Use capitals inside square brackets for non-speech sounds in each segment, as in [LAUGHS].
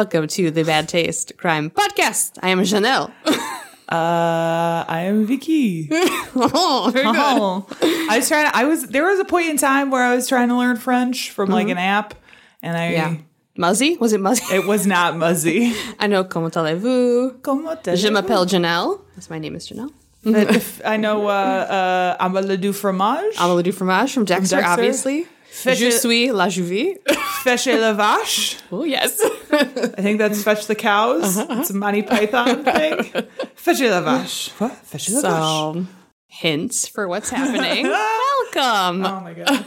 Welcome to the Bad Taste Crime Podcast. I am Janelle. [LAUGHS] Uh, I am Vicky. [LAUGHS] oh, very good. Oh. I was trying. I was there was a point in time where I was trying to learn French from like an app, and I Yeah. Muzzy? Was it Muzzy? it was not Muzzy. [LAUGHS] I know. Comment allez-vous? Comment Je m'appelle Janelle. That's my name is Janelle. If I know uh, uh, Amala du fromage. Amelie du fromage from Dexter, Dexter. obviously. Fetch Je suis la Juvie. Fetchez la vache. oh, yes. I think that's fetch the cows. Uh-huh, uh-huh. It's a Monty Python thing. Fetchez la vache. What? Fetchez la vache. so, hints for what's happening. [LAUGHS] Welcome. Oh my god.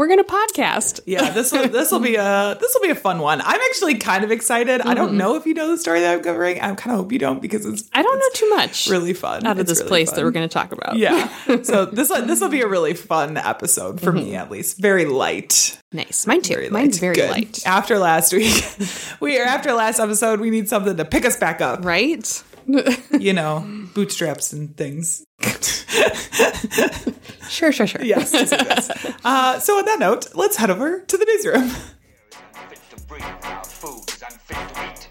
We're going to podcast. Yeah, this will this will be a this will be a fun one. I'm actually kind of excited. I don't mm-hmm. know if you know the story that I'm covering. I kind of hope you don't because it's I don't know too much really fun out of It's this really place fun. that we're going to talk about. Yeah. [LAUGHS] So this this will be a really fun episode for me mm-hmm. at least. Very light. Nice. Mine too. Very Mine's very Good. light. After last week, [LAUGHS] we are after last episode. We need something to pick us back up. Right? You know, bootstraps and things. [LAUGHS] Sure, sure, sure. Yes. yes, yes, yes. [LAUGHS] Uh, so on that note, let's head over to the newsroom. Unfit to breathe, our food is unfit to eat.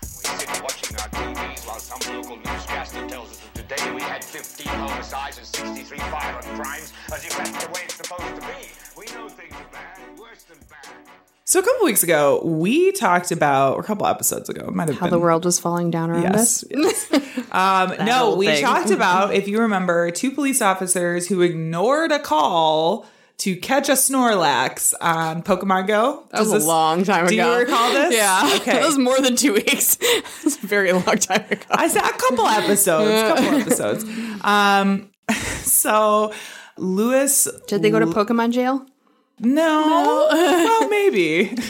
We sit watching our TVs while some local newscaster tells us that today we had 15 homicides and 63 violent crimes, as if that's the way it's supposed to be. We know things are bad, worse than bad. So a couple weeks ago, we talked about, or a couple episodes ago, it might have How been the world was falling down around Yes. us. [LAUGHS] Um, no, we thing. talked about, [LAUGHS] if you remember, two police officers who ignored a call to catch a Snorlax on Pokemon Go. That was a long time ago. do you recall this? [LAUGHS] Yeah. Okay. That was more than two weeks. It was a very long time ago. I said a couple episodes, couple episodes. Um, so Louis, Did they go to Pokemon jail? No, well, maybe. [LAUGHS]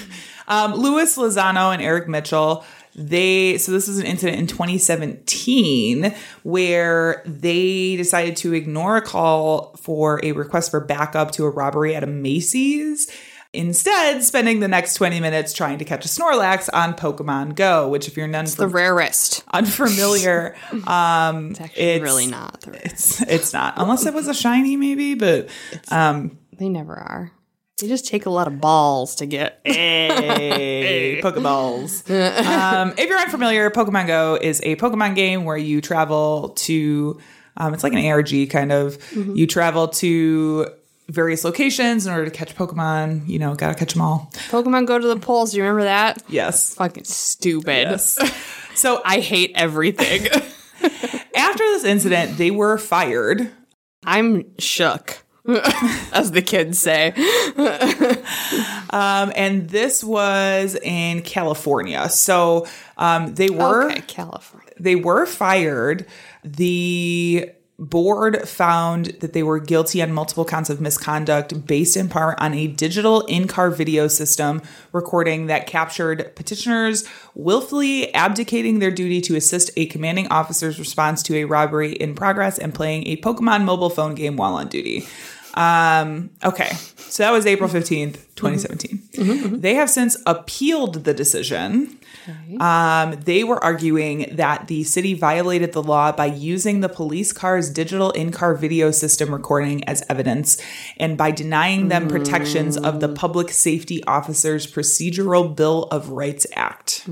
Um, Louis Lozano and Eric Mitchell. They so this is an incident in 2017 where they decided to ignore a call for a request for backup to a robbery at a Macy's. Instead, spending the next 20 minutes trying to catch a Snorlax on Pokemon Go, which, if you're none The rarest. unfamiliar, [LAUGHS] um, It's actually really not. The rarest. It's it's not unless it was a shiny, maybe. But um, They never are. They just take a lot of balls to get. [LAUGHS] Hey, Pokeballs. [LAUGHS] um, if you're unfamiliar, Pokemon Go is a Pokemon game where you travel to, um, it's like an ARG kind of. You travel to various locations in order to catch Pokemon. You know, gotta catch them all. Pokemon go to the polls. Do you remember that? Yes. Fucking stupid. Yes. [LAUGHS] So I hate everything. after this incident, they were fired. I'm shook, [LAUGHS] as the kids say. [LAUGHS] Um, and this was in California. So um, they were Okay, California. they were fired. The board found that they were guilty on multiple counts of misconduct based in part on a digital in-car video system recording that captured petitioners willfully abdicating their duty to assist a commanding officer's response to a robbery in progress and playing a Pokemon mobile phone game while on duty. Um, okay. So that was April 15th, 2017. They have since appealed the decision. Um, they were arguing that the city violated the law by using the police car's digital in car video system recording as evidence and by denying them protections of the Public Safety Officers Procedural Bill of Rights Act.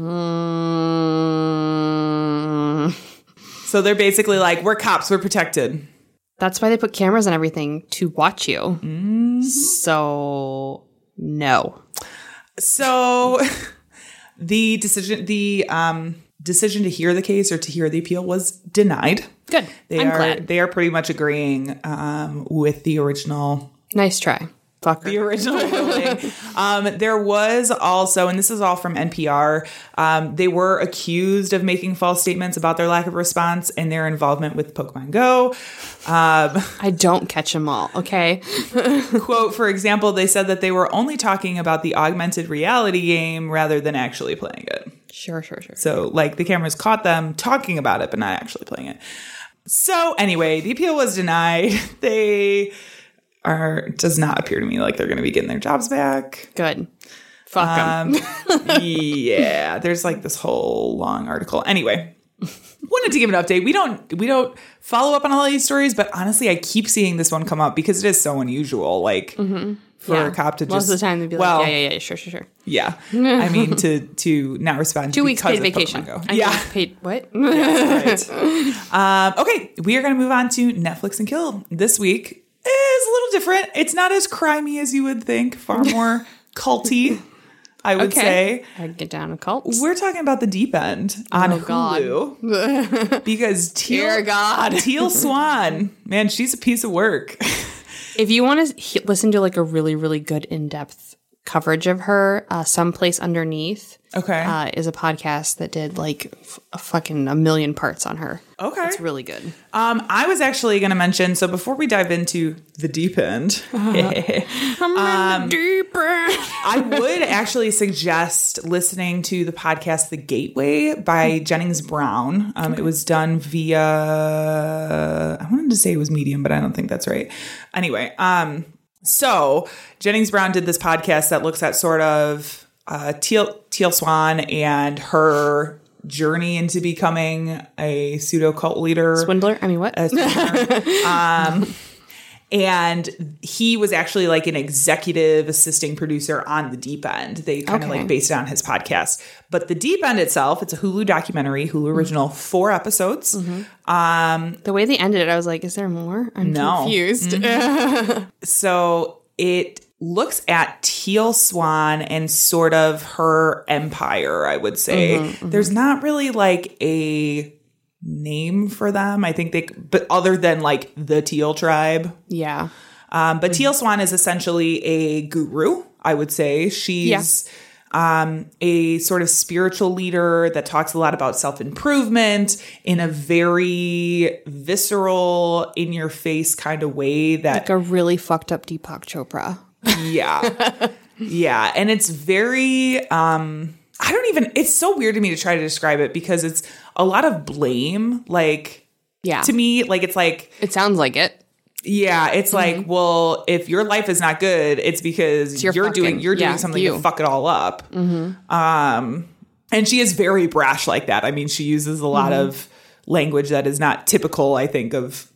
Mm, So they're basically like, we're cops, we're protected. That's why they put cameras and everything to watch you. So, no. So [LAUGHS] the decision the um decision to hear the case or to hear the appeal was denied. Good. They I'm are glad. they are pretty much agreeing um with the original Nice try. Fucker. the original [LAUGHS] Um, there was also, and this is all from NPR, um, they were accused of making false statements about their lack of response and their involvement with Pokemon Go. Um, I don't catch them all, okay? [LAUGHS] quote, for example, they said that they were only talking about the augmented reality game rather than actually playing it. Sure, sure, sure. So, like, the cameras caught them talking about it, but not actually playing it. So, anyway, the appeal was denied. [LAUGHS] They are, does not appear to me like they're going to be getting their jobs back. Good. Fuck them. Um, yeah, there's like this whole long article. Anyway, [LAUGHS] wanted to give an update. We don't we don't follow up on all these stories, but honestly, I keep seeing this one come up because it is so unusual. Like for a cop to Most just of the time they'd be well, like, yeah, yeah, yeah, sure, sure, sure. yeah. I mean to to not respond. Two weeks paid of vacation. Yeah. paid what? right. [LAUGHS] um, okay, we are going to move on to Netflix and Kill. This week is a little different. It's not as crimey as you would think. Far [LAUGHS] more culty, I would say. I'd get down a cult. We're talking about the deep end oh, on Oh, God. Hulu [LAUGHS] because Teal, Dear God. [LAUGHS] Teal Swan, man, she's a piece of work. If you want to he- listen to like a really, really good in depth coverage of her, uh, Someplace Underneath Okay. uh, is a podcast that did like f- a fucking a million parts on her. Okay. It's really good. Um, I was actually going to mention. So before we dive into the deep end, [LAUGHS] I'm deeper. I would actually suggest listening to the podcast "The Gateway" by Jennings Brown. Um, It was done via. I wanted to say it was Medium, but I don't think that's right. Anyway, um, so Jennings Brown did this podcast that looks at sort of uh, Teal Teal Swan and her journey into becoming a pseudo cult leader Swindler? I mean, what? [LAUGHS] and he was actually like an executive assisting producer on the deep end they kind of Okay. like based it on his podcast but the deep end itself it's a hulu documentary hulu mm-hmm. original four episodes mm-hmm. um the way they ended it, I was like, is there more? I'm No. confused. Mm-hmm. [LAUGHS] so it looks at teal swan and sort of her empire i would say there's not really like a name for them i think they but other than like the teal tribe yeah. Um, but Teal Swan is essentially a guru, I would say. She's um, a sort of spiritual leader that talks a lot about self improvement in a very visceral, in your face kind of way that Like a really fucked up Deepak Chopra. yeah. [LAUGHS] yeah. And it's very um I don't even it's so weird to me to try to describe it because it's a lot of blame. Like Yeah. to me, like it's like it sounds like it. yeah, it's mm-hmm. like, well, if your life is not good, it's because your you're doing you're doing yeah, something you. to fuck it all up. Mm-hmm. Um, and she is very brash like that. I mean, she uses a lot mm-hmm. of language that is not typical. I think of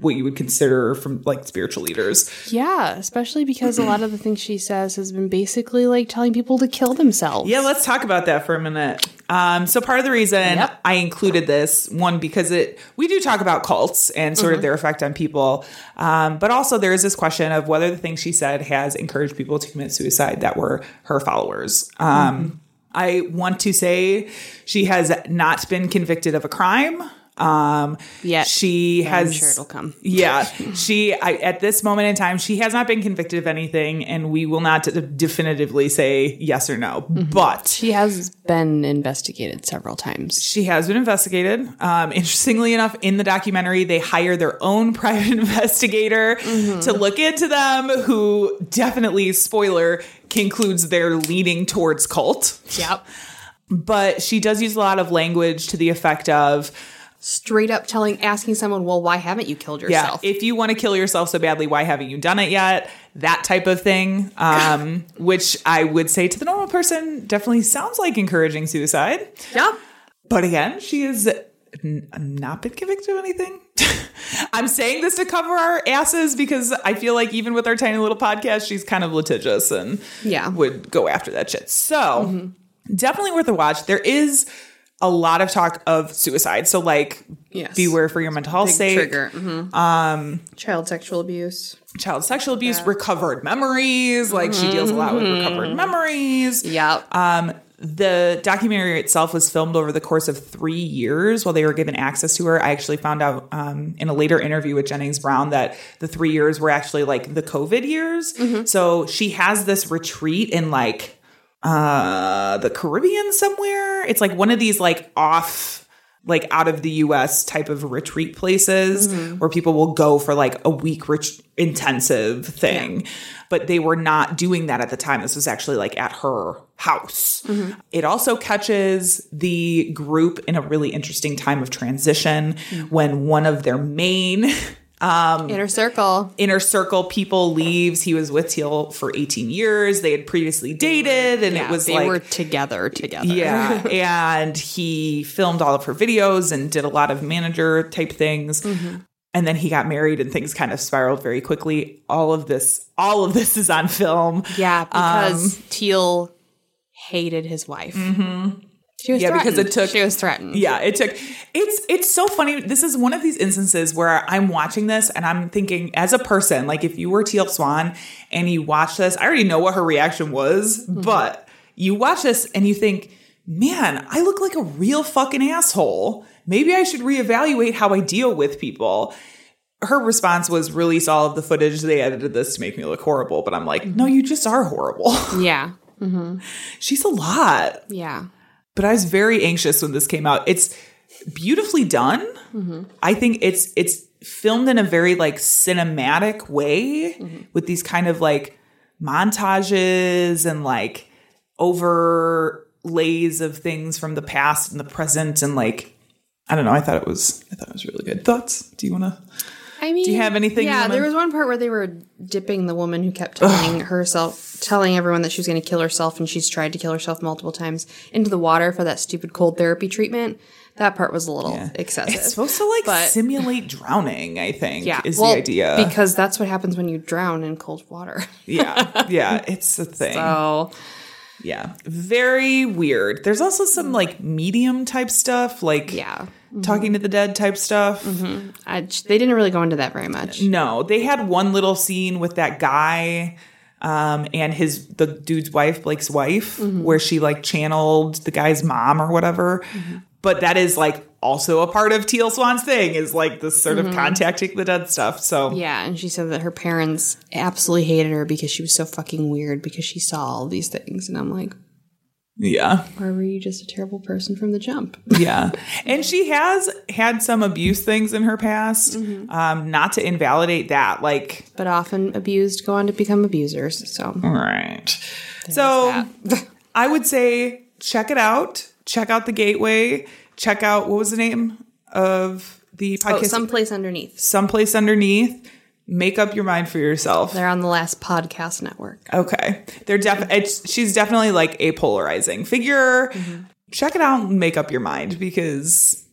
what you would consider from like spiritual leaders. Yeah, especially because a lot of the things she says has been basically like telling people to kill themselves. Yeah, let's talk about that for a minute. Um, so part of the reason Yep. I included this one because it we do talk about cults and sort of their effect on people, um, but also there is this question of whether the things she said has encouraged people to commit suicide that were her followers. Um, I want to say she has not been convicted of a crime. Um, yeah, she I'm has. sure it'll come. Yeah, she I, at this moment in time, she has not been convicted of anything, and we will not d- definitively say yes or no. But She has been investigated several times. she has been investigated. Um, interestingly enough, in the documentary, they hire their own [LAUGHS] private investigator to look into them, who definitely, spoiler, concludes they're leaning towards cult. Yep. But she does use a lot of language to the effect of, Straight up telling, asking someone, well, why haven't you killed yourself yeah, if you want to kill yourself so badly, why haven't you done it yet? That type of thing, um, [LAUGHS] which I would say to the normal person definitely sounds like encouraging suicide. yep. But again, she has n- not been convicted of anything. [LAUGHS] I'm saying this to cover our asses because I feel like even with our tiny little podcast, she's kind of litigious and Yeah. would go after that shit. So definitely worth a watch. There is a lot of talk of suicide. So like Yes. beware for your mental health Big sake. trigger. Um, child sexual abuse. Child sexual abuse, recovered memories. Like she deals a lot with recovered memories. Yep. Um, the documentary itself was filmed over the course of three years while they were given access to her. I actually found out um, in a later interview with Jennings Brown that the three years were actually like the COVID years. So she has this retreat in like uh, the Caribbean somewhere. It's like one of these like off like out of the US type of retreat places mm-hmm. where people will go for like a week rich intensive thing. But they were not doing that at the time. This was actually like at her house. Mm-hmm. It also catches the group in a really interesting time of transition mm. when one of their main [LAUGHS] Inner circle. inner circle people leaves. He was with Teal for 18 years. They had previously dated and Yeah, it was they like were together together. yeah, [LAUGHS] and he filmed all of her videos and did a lot of manager type things. Mm-hmm. And then he got married and things kind of spiraled very quickly. All of this, all of this is on film. Yeah, because Teal hated his wife. Mm-hmm. She was Yeah, because it took- She was threatened. Yeah, it took it's it's so funny. This is one of these instances where I'm watching this and I'm thinking as a person, like if you were Teal Swan and you watch this, I already know what her reaction was, mm-hmm. but you watch this and you think, man, I look like a real fucking asshole. Maybe I should reevaluate how I deal with people. Her response was release all of the footage. They edited this to make me look horrible, but I'm like, mm-hmm. no, you just are horrible. Yeah. [LAUGHS] Mm-hmm. She's a lot Yeah. But I was very anxious when this came out. It's beautifully done. Mm-hmm. I think it's it's filmed in a very like cinematic way mm-hmm. with these kind of like montages and like overlays of things from the past and the present and like I don't know. I thought it was I thought it was really good. Thoughts? Do you want to? I mean, Do you have anything Yeah, there was one part where they were dipping the woman who kept telling herself, telling everyone that she was going to kill herself, and she's tried to kill herself multiple times into the water for that stupid cold therapy treatment. That part was a little excessive. It's supposed to like But- simulate drowning. I think yeah, is well, the idea. because that's what happens when you drown in cold water. yeah, yeah, [LAUGHS] it's a thing. So Yeah. Very weird. There's also some mm-hmm. like medium type stuff, like yeah, mm-hmm. talking to the dead type stuff. Mm-hmm. I, they didn't really go into that very much. No, they had one little scene with that guy um, and his the dude's wife, Blake's wife, where she like channeled the guy's mom or whatever. But that is like also a part of Teal Swan's thing is like this sort of contacting the dead stuff. So Yeah, and she said that her parents absolutely hated her because she was so fucking weird because she saw all these things, and I'm like, yeah. or were you just a terrible person from the jump? yeah and she has had some abuse things in her past um not to invalidate that like but often abused go on to become abusers. So all right so [LAUGHS] i would say check it out check out the gateway check out what was the name of the oh, podcast someplace underneath. someplace underneath make up your mind for yourself They're on the last podcast network. okay they're def it's she's definitely like a polarizing figure mm-hmm. check it out and make up your mind because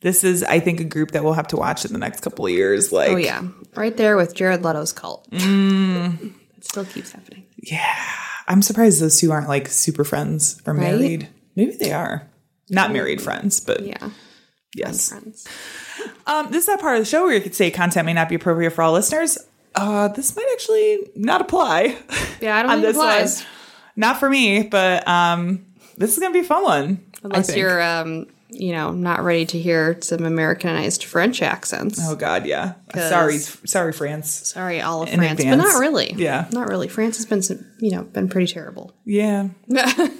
this is i think a group that we'll have to watch in the next couple of years oh, like Oh yeah, right there with Jared Leto's cult. Mm. It still keeps happening. Yeah i'm surprised those two aren't like super friends or Right? married. Maybe they are. Not married friends, but Yeah, yes. friends. [LAUGHS] Um, this is that part of the show where you could say content may not be appropriate for all listeners. Uh, this might actually not apply. Yeah, I don't [LAUGHS] on think it this applies Not for me, but um, this is gonna be a fun one. Unless you're, um, you know, not ready to hear some Americanized French accents. Oh God, yeah. Sorry, sorry, France. Sorry, all of In France, advance. but not really. Yeah. not really. France has been, some, you know, been pretty terrible. Yeah, [LAUGHS]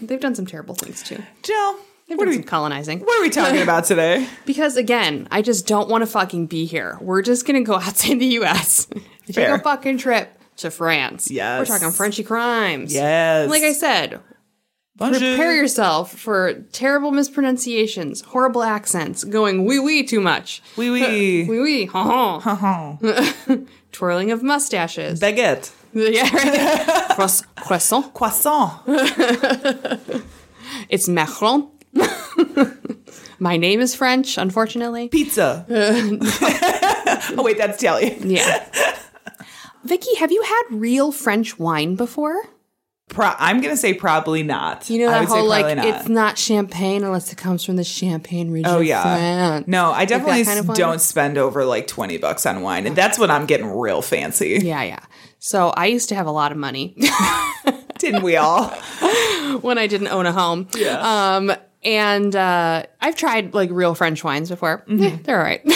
They've done some terrible things too. Jill. They've What are we? colonizing. What are we talking about [LAUGHS] today? Because again, I just don't want to fucking be here. We're just gonna go [LAUGHS] outside the U.S. Take a fucking trip to France. Yes. we're talking Frenchy crimes. Yes. Like I said, Bonjour. prepare yourself for terrible mispronunciations, horrible accents, going wee wee too much. Oui, oui. Wee wee, ha ha. Uh-huh. [LAUGHS] Twirling of mustaches. Baguette. yeah, right. Croiss- croissant. Croissant. It's Macron. [LAUGHS] My name is French, unfortunately. Pizza. [LAUGHS] oh wait, that's Italian. Yeah. Vicky, have you had real French wine before? Pro- I'm gonna say probably not. You know that whole like not. it's not champagne unless it comes from the Champagne region. Oh yeah. France. No, I Like definitely kind of don't spend over like 20 bucks on wine. And that's when I'm getting real fancy. Yeah, yeah. So I used to have a lot of money Didn't we all? [LAUGHS] when I didn't own a home. Yeah. Um, and uh, I've tried like real French wines before. Eh, they're all right. [LAUGHS]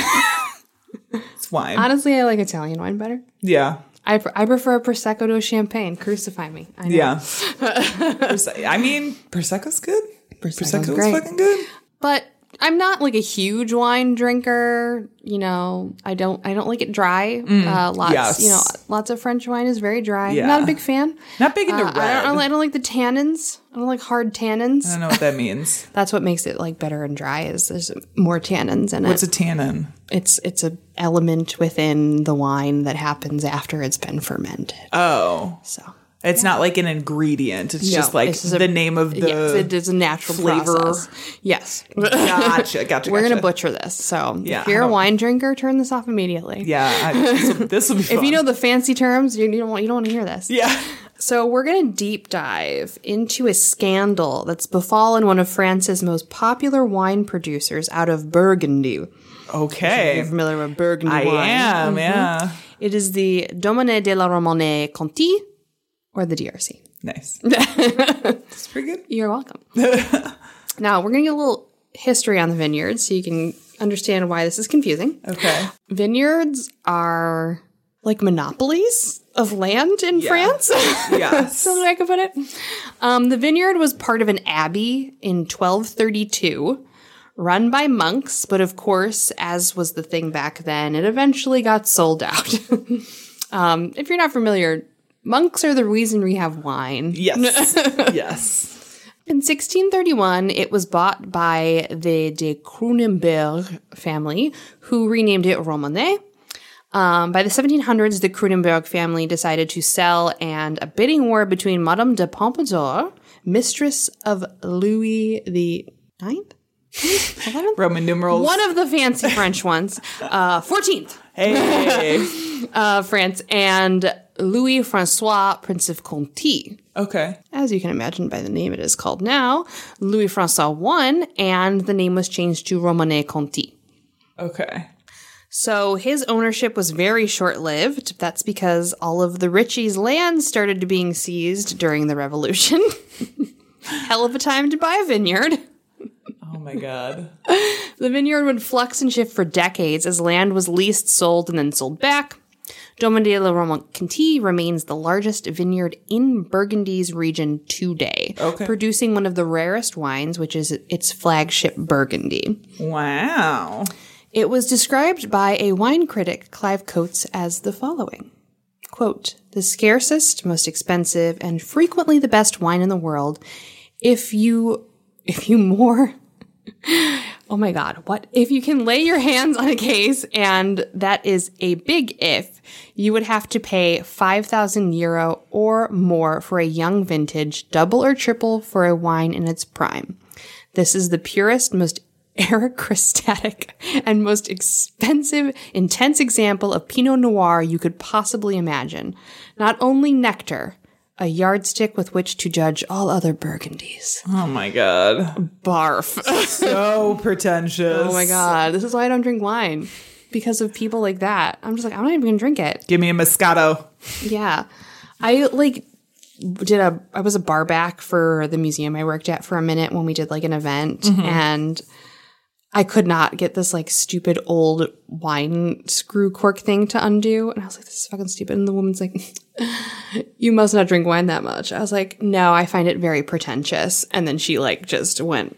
It's wine. Honestly, I like Italian wine better. yeah. I, pr- I prefer a prosecco to a champagne. Crucify me. I know. Yeah. [LAUGHS] Perse- I mean, Prosecco's good. Prosecco's Prosecco's great. fucking good. but I'm not like a huge wine drinker. You know, I don't I don't like it dry. uh, lots, Mm. yes. you know, lots of French wine is very dry. Yeah. Not a big fan. Not big into Uh, red. I, don't, I don't like the tannins. I don't like hard tannins. I don't know what that means. [LAUGHS] That's what makes it like better and dry. Is there's more tannins in What's it. What's a tannin? it's it's a element within the wine that happens after it's been fermented. Oh. So It's not like an ingredient. It's just like it's just a- the name of the yes, it is a natural flavor. process. Yes. Gotcha, gotcha. We're gotcha. gonna butcher this. So Yeah, if you're a wine drinker, turn this off immediately. Yeah, this will be fun. [LAUGHS] If you know the fancy terms, you, you don't want you don't want to hear this. Yeah. So we're gonna deep dive into a scandal that's befallen one of France's most popular wine producers out of Burgundy. Okay. You're familiar with Burgundy I wine? am, mm-hmm. yeah. It is the Domaine de la Romanée Conti, or the DRC. Nice. [LAUGHS] That's pretty good. You're welcome. [LAUGHS] now we're gonna get a little history on the vineyards so you can understand why this is confusing. Okay. Vineyards are like monopolies of land in France. [LAUGHS] Yes. so the way I could put it. Um, the vineyard was part of an abbey in 1232, run by monks, but of course, as was the thing back then, it eventually got sold out. um, if you're not familiar, monks are the reason we have wine. Yes. [LAUGHS] yes. In 1631, it was bought by the de Cronenberg family, who renamed it Romanée. Um, by the 1700s, the Cronenberg family decided to sell, and a bidding war between Madame de Pompadour, mistress of Louis the Ninth, Roman numerals. one of the fancy French ones, uh, 14th hey. of [LAUGHS] France, and Louis Francois, Prince of Conti. okay. As you can imagine by the name it is called now, Louis Francois won, and the name was changed to Romanée Conti. Okay. So his ownership was very short lived. That's because all of the Richies' land started to being seized during the revolution. [LAUGHS] Hell of a time to buy a vineyard. Oh my god. [LAUGHS] The vineyard would flux and shift for decades as land was leased, sold, and then sold back. Domaine de la Romanée-Conti remains the largest vineyard in Burgundy's region today, Okay. producing one of the rarest wines, which is its flagship Burgundy. Wow. It was described by a wine critic, Clive Coates, as the following quote, the scarcest, most expensive, and frequently the best wine in the world. If you, if you [LAUGHS] more, oh my God, what? If you can lay your hands on a case, and that is a big if, you would have to pay 5,000 euro or more for a young vintage, double or triple for a wine in its prime. This is the purest, most [LAUGHS] aristocratic, and most expensive, intense example of Pinot Noir you could possibly imagine. Not only nectar, a yardstick with which to judge all other Burgundies. Oh my god. Barf. [LAUGHS] So pretentious. oh my god, this is why I don't drink wine. Because of people like that. I'm just like, I'm not even gonna drink it. Give me a Moscato. Yeah. I like did a I was a bar back for the museum I worked at for a minute when we did like an event mm-hmm. and I could not get this like stupid old wine screw cork thing to undo. And I was like, this is fucking stupid. And the woman's like, [LAUGHS] you must not drink wine that much. I was like, no, I find it very pretentious. And then she like just went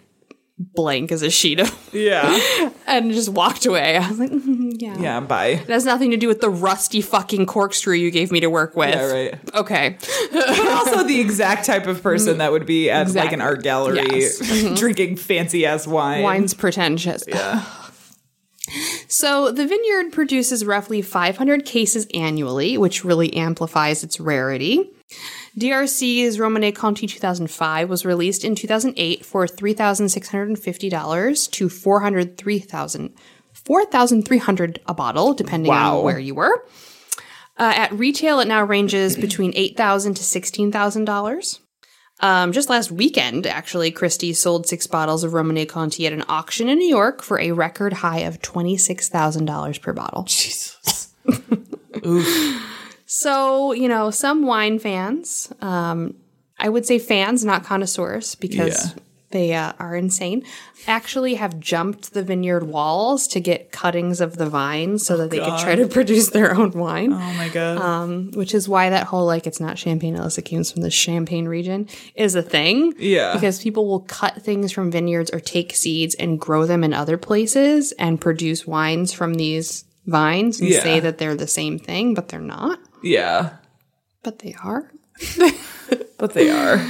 blank as a sheet of Yeah. [LAUGHS] and just walked away. I was like, "Mhm, yeah. yeah, bye. It has nothing to do with the rusty fucking corkscrew you gave me to work with. Yeah, right. Okay. But also the exact type of person that would be at like an art gallery Yes. [LAUGHS] drinking fancy ass wine. Wine's pretentious. Yeah. [SIGHS] So the vineyard produces roughly 500 cases annually, which really amplifies its rarity. DRC's Romanée Conti 2005 was released in 2008 for $3,650 to 403,000 4,300 a bottle, depending Wow. on where you were. Uh, at retail, it now ranges [CLEARS THROAT] between 8,000 to $16,000. Um, just last weekend, actually, Christie sold six bottles of Romanée Conti at an auction in New York for a record high of $26,000 per bottle. Jesus. [LAUGHS] So, you know, some wine fans, um, I would say fans, not connoisseurs, because Yeah. they uh, are insane, actually have jumped the vineyard walls to get cuttings of the vine so that they could try to produce their own wine. Oh my god. Which is why that whole like it's not champagne unless it comes from the Champagne region is a thing. Yeah. Because people will cut things from vineyards or take seeds and grow them in other places and produce wines from these vines and Yeah. say that they're the same thing, but they're not. Yeah. But they are. [LAUGHS] But they are.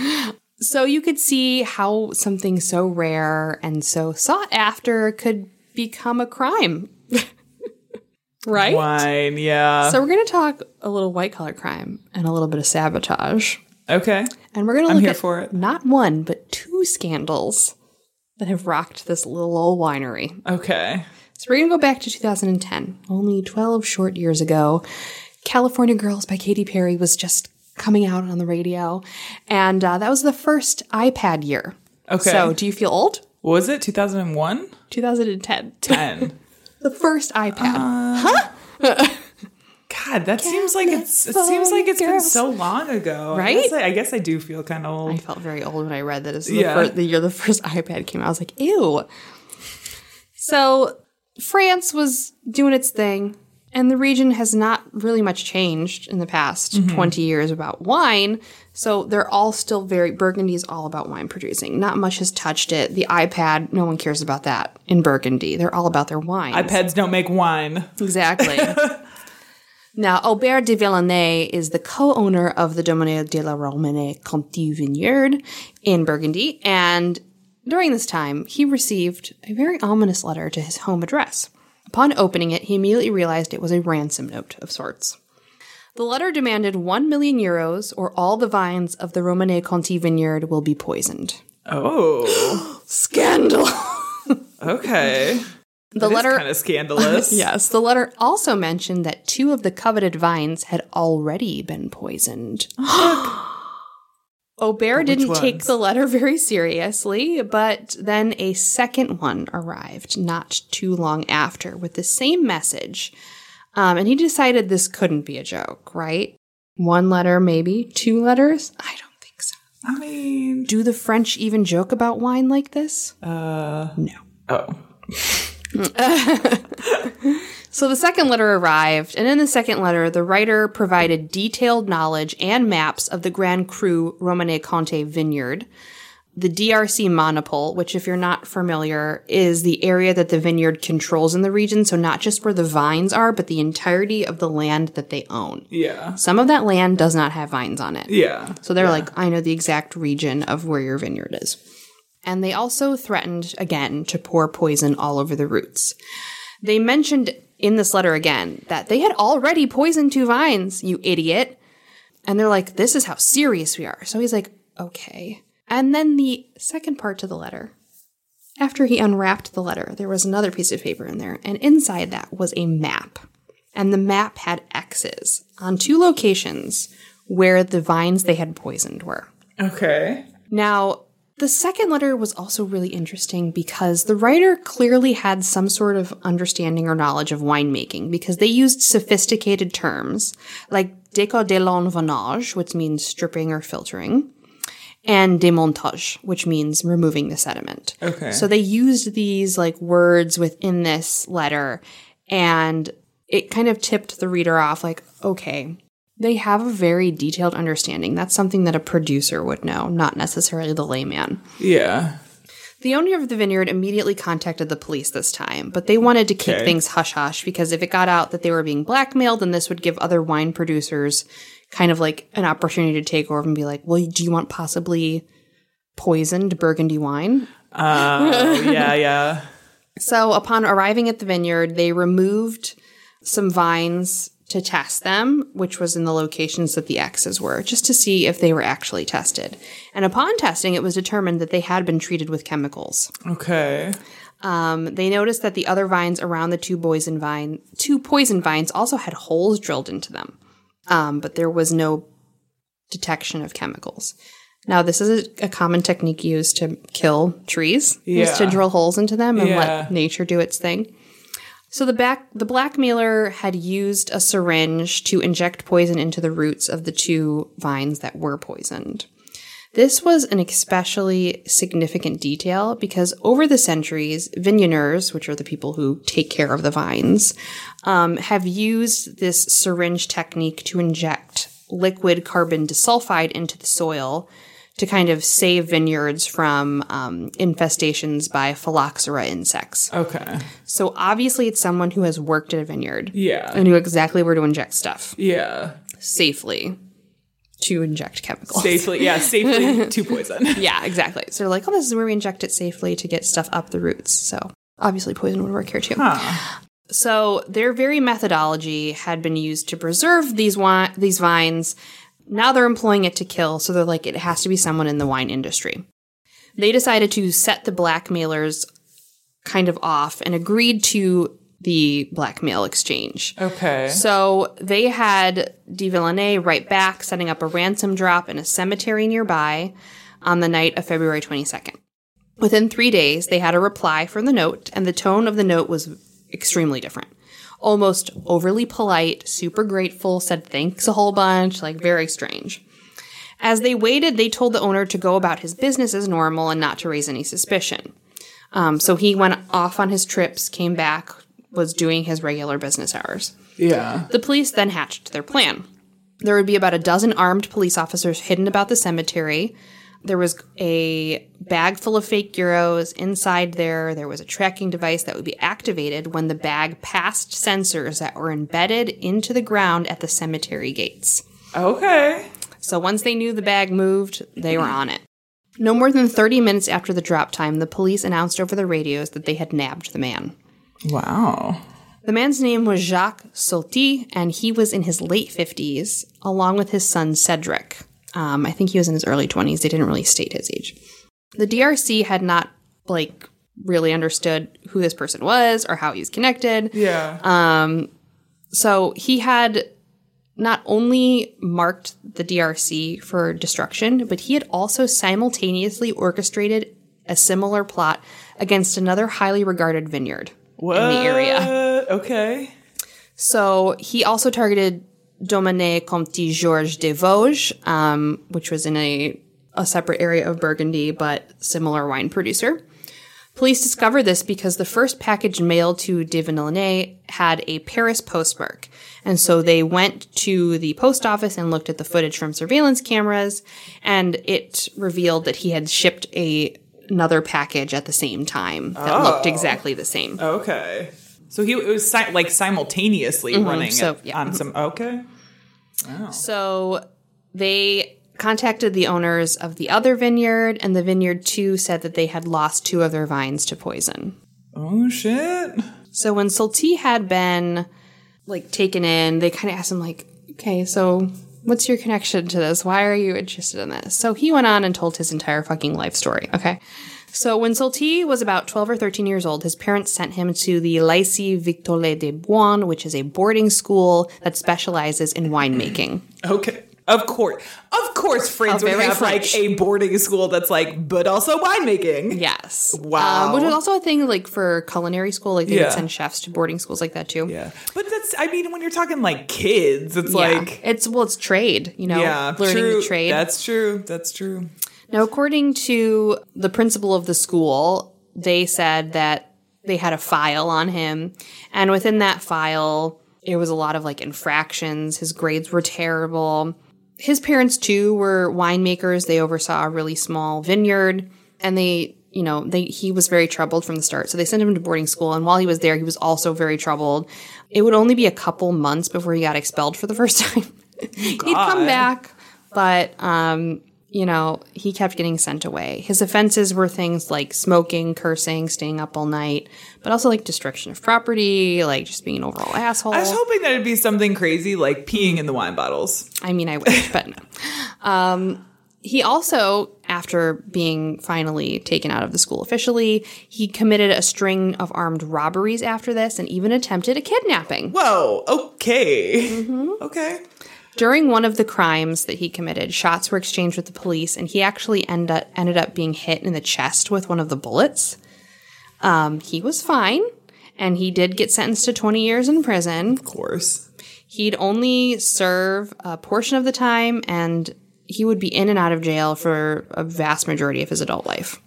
So you could see how something so rare and so sought after could become a crime. [LAUGHS] right? Wine, yeah. So we're going to talk a little white collar crime and a little bit of sabotage. okay. And we're going to look at for it. not one, but two scandals that have rocked this little old winery. Okay. So we're going to go back to 2010, only 12 short years ago. California Girls by Katy Perry was just coming out on the radio. And uh, that was the first iPad year. Okay. So do you feel old? Was it 2001? 2010. 10. [LAUGHS] the first iPad. Uh, [LAUGHS] God, that seems like it's it seems like it's been so long ago. Right? I guess I, I, guess I do feel kind of old. I felt very old when I read that. It's the, Yeah. fir- the year the first [LAUGHS] iPad came out. I was like, ew. So France was doing its thing, and the region has not really much changed in the past Mm-hmm. 20 years about wine. So they're all still very, Burgundy is all about wine producing. Not much has touched it. The iPad, no one cares about that in Burgundy. They're all about their wine. iPads don't make wine. Exactly. [LAUGHS] now, Aubert de Villeneuve is the co-owner of the Domaine de la Romanée Conti Vineyard in Burgundy, and during this time, he received a very ominous letter to his home address. Upon opening it, he immediately realized it was a ransom note of sorts. The letter demanded 1 million euros, or all the vines of the Romanée Conti vineyard will be poisoned. Oh, [GASPS] Scandal! okay. The letter kind of scandalous. [LAUGHS] Yes, the letter also mentioned that two of the coveted vines had already been poisoned. [GASPS] [GASPS] Aubert didn't take the letter very seriously, but then a second one arrived not too long after with the same message. Um, and he decided this couldn't be a joke, right? One letter, maybe two letters? I don't think so. I mean, Do the French even joke about wine like this? uh, No. oh, [LAUGHS] [LAUGHS] So the second letter arrived, and in the second letter, the writer provided detailed knowledge and maps of the Grand Cru Romanée Conti vineyard, the DRC monopole, which, if you're not familiar, is the area that the vineyard controls in the region. So not just where the vines are, but the entirety of the land that they own. yeah, Some of that land does not have vines on it. yeah. So they're like, I know the exact region of where your vineyard is. And they also threatened again to pour poison all over the roots. They mentioned in this letter again that they had already poisoned two vines, you idiot. And they're like, this is how serious we are. So he's like, okay. And then the second part to the letter, after he unwrapped the letter, there was another piece of paper in there. And inside that was a map. And the map had X's on two locations where the vines they had poisoned were. Okay. Now, the second letter was also really interesting because the writer clearly had some sort of understanding or knowledge of winemaking because they used sophisticated terms like décodélenvannage, which means stripping or filtering, and démontage, which means removing the sediment. Okay. So they used these like words within this letter and it kind of tipped the reader off like, okay, they have a very detailed understanding. That's something that a producer would know, not necessarily the layman. Yeah. The owner of the vineyard immediately contacted the police this time, but they wanted to keep Okay. things hush hush because if it got out that they were being blackmailed, then this would give other wine producers kind of like an opportunity to take over and be like, well, do you want possibly poisoned Burgundy wine? Oh, yeah, [LAUGHS] yeah. So, upon arriving at the vineyard, they removed some vines to test them, which was in the locations that the X's were, just to see if they were actually tested. And upon testing, it was determined that they had been treated with chemicals. Okay. Um, they noticed that the other vines around the two poison vine, two poison vines, also had holes drilled into them, um, but there was no detection of chemicals. Now, this is a, a common technique used to kill trees, used to drill holes into them and Yeah. let nature do its thing. So the back the blackmailer had used a syringe to inject poison into the roots of the two vines that were poisoned. This was an especially significant detail because over the centuries, vigneroners, which are the people who take care of the vines, um, have used this syringe technique to inject liquid carbon disulfide into the soil to kind of save vineyards from um, infestations by phylloxera insects. Okay. So obviously, it's someone who has worked at a vineyard Yeah. and knew exactly where to inject stuff Yeah. safely to inject chemicals. Safely. Yeah. Safely [LAUGHS] to poison. [LAUGHS] Yeah, exactly. So they're like, oh, this is where we inject it safely to get stuff up the roots. So obviously, poison would work here too. So their very methodology had been used to preserve these wi- these vines. Now they're employing it to kill. So they're like, it has to be someone in the wine industry. They decided to set the blackmailers kind of off and agreed to the blackmail exchange. Okay. So they had de Villeneuve write back, setting up a ransom drop in a cemetery nearby on the night of February 22nd. Within three days, they had a reply from the note, and the tone of the note was extremely different. Almost overly polite, super grateful, said thanks a whole bunch, like very strange. As they waited, they told the owner to go about his business as normal and not to raise any suspicion. Um, so he went off on his trips, came back, was doing his regular business hours. Yeah. The police then hatched their plan. There would be about a dozen armed police officers hidden about the cemetery. There was a bag full of fake euros. Inside there, there was a tracking device that would be activated when the bag passed sensors that were embedded into the ground at the cemetery gates. Okay. So once they knew the bag moved, they were on it. No more than 30 minutes after the drop time, the police announced over the radios that they had nabbed the man. Wow. The man's name was Jacques Solti, and he was in his late 50s, along with his son Cedric. Um, I think he was in his early 20s. They didn't really state his age. The DRC had not, like, really understood who this person was or how he was connected. Yeah. Um, So he had not only marked the DRC for destruction, but he had also simultaneously orchestrated a similar plot against another highly regarded vineyard in the area. Okay. So he also targeted Domaine Comte Georges de Vosges, um, which was in a, a separate area of Burgundy, but similar wine producer. Police discovered this because the first package mailed to de Villeneuve had a Paris postmark. And so they went to the post office and looked at the footage from surveillance cameras, and it revealed that he had shipped a another package at the same time that looked exactly the same. Okay. So he it was si- like simultaneously running Mm-hmm. so, it yeah. on some. Okay. So they contacted the owners of the other vineyard, and the vineyard too said that they had lost two of their vines to poison. Oh shit. So when Solti had been like taken in, they kind of asked him like, "Okay, so what's your connection to this? Why are you interested in this?" So he went on and told his entire fucking life story. Okay. So when Solti was about 12 or 13 years old, his parents sent him to the Lycée Victor de Boin, which is a boarding school that specializes in winemaking. Okay. Of course. Of course, France would have French. like a boarding school that's like, but also winemaking. Yes. Wow. Um, which is also a thing like for culinary school. Like they Yeah. would send chefs to boarding schools like that too. Yeah. But that's, I mean, when you're talking like kids, it's Yeah. like, it's well, it's trade. You know, yeah, learning true. the trade. That's true. That's true. Now, according to the principal of the school, they said that they had a file on him, and within that file, it was a lot of like infractions. His grades were terrible. His parents too were winemakers. They oversaw a really small vineyard, and they you know, they he was very troubled from the start. So they sent him to boarding school, and while he was there, he was also very troubled. It would only be a couple months before he got expelled for the first [LAUGHS] time. He'd come back, but um, you know, he kept getting sent away. His offenses were things like smoking, cursing, staying up all night, but also like destruction of property, like just being an overall asshole. I was hoping that it'd be something crazy like peeing in the wine bottles. I mean, I wish, but no. Um, he also, after being finally taken out of the school officially, he committed a string of armed robberies after this and even attempted a kidnapping. Whoa. Okay. Mm-hmm. Okay. During one of the crimes that he committed, shots were exchanged with the police, and he actually end up, ended up being hit in the chest with one of the bullets. Um, he was fine, and he did get sentenced to 20 years in prison. Of course. He'd only serve a portion of the time, and he would be in and out of jail for a vast majority of his adult life.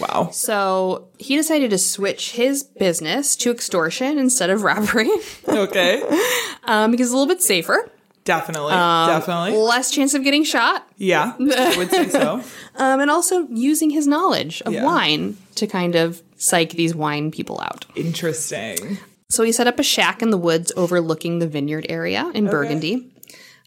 Wow. So he decided to switch his business to extortion instead of robbery [LAUGHS] Okay. [LAUGHS] um, because it's a little bit safer, Definitely. Um, Definitely. less chance of getting shot, Yeah. I [LAUGHS] would say so. um, and also using his knowledge of Yeah. wine to kind of psych these wine people out. Interesting. So he set up a shack in the woods overlooking the vineyard area in Burgundy.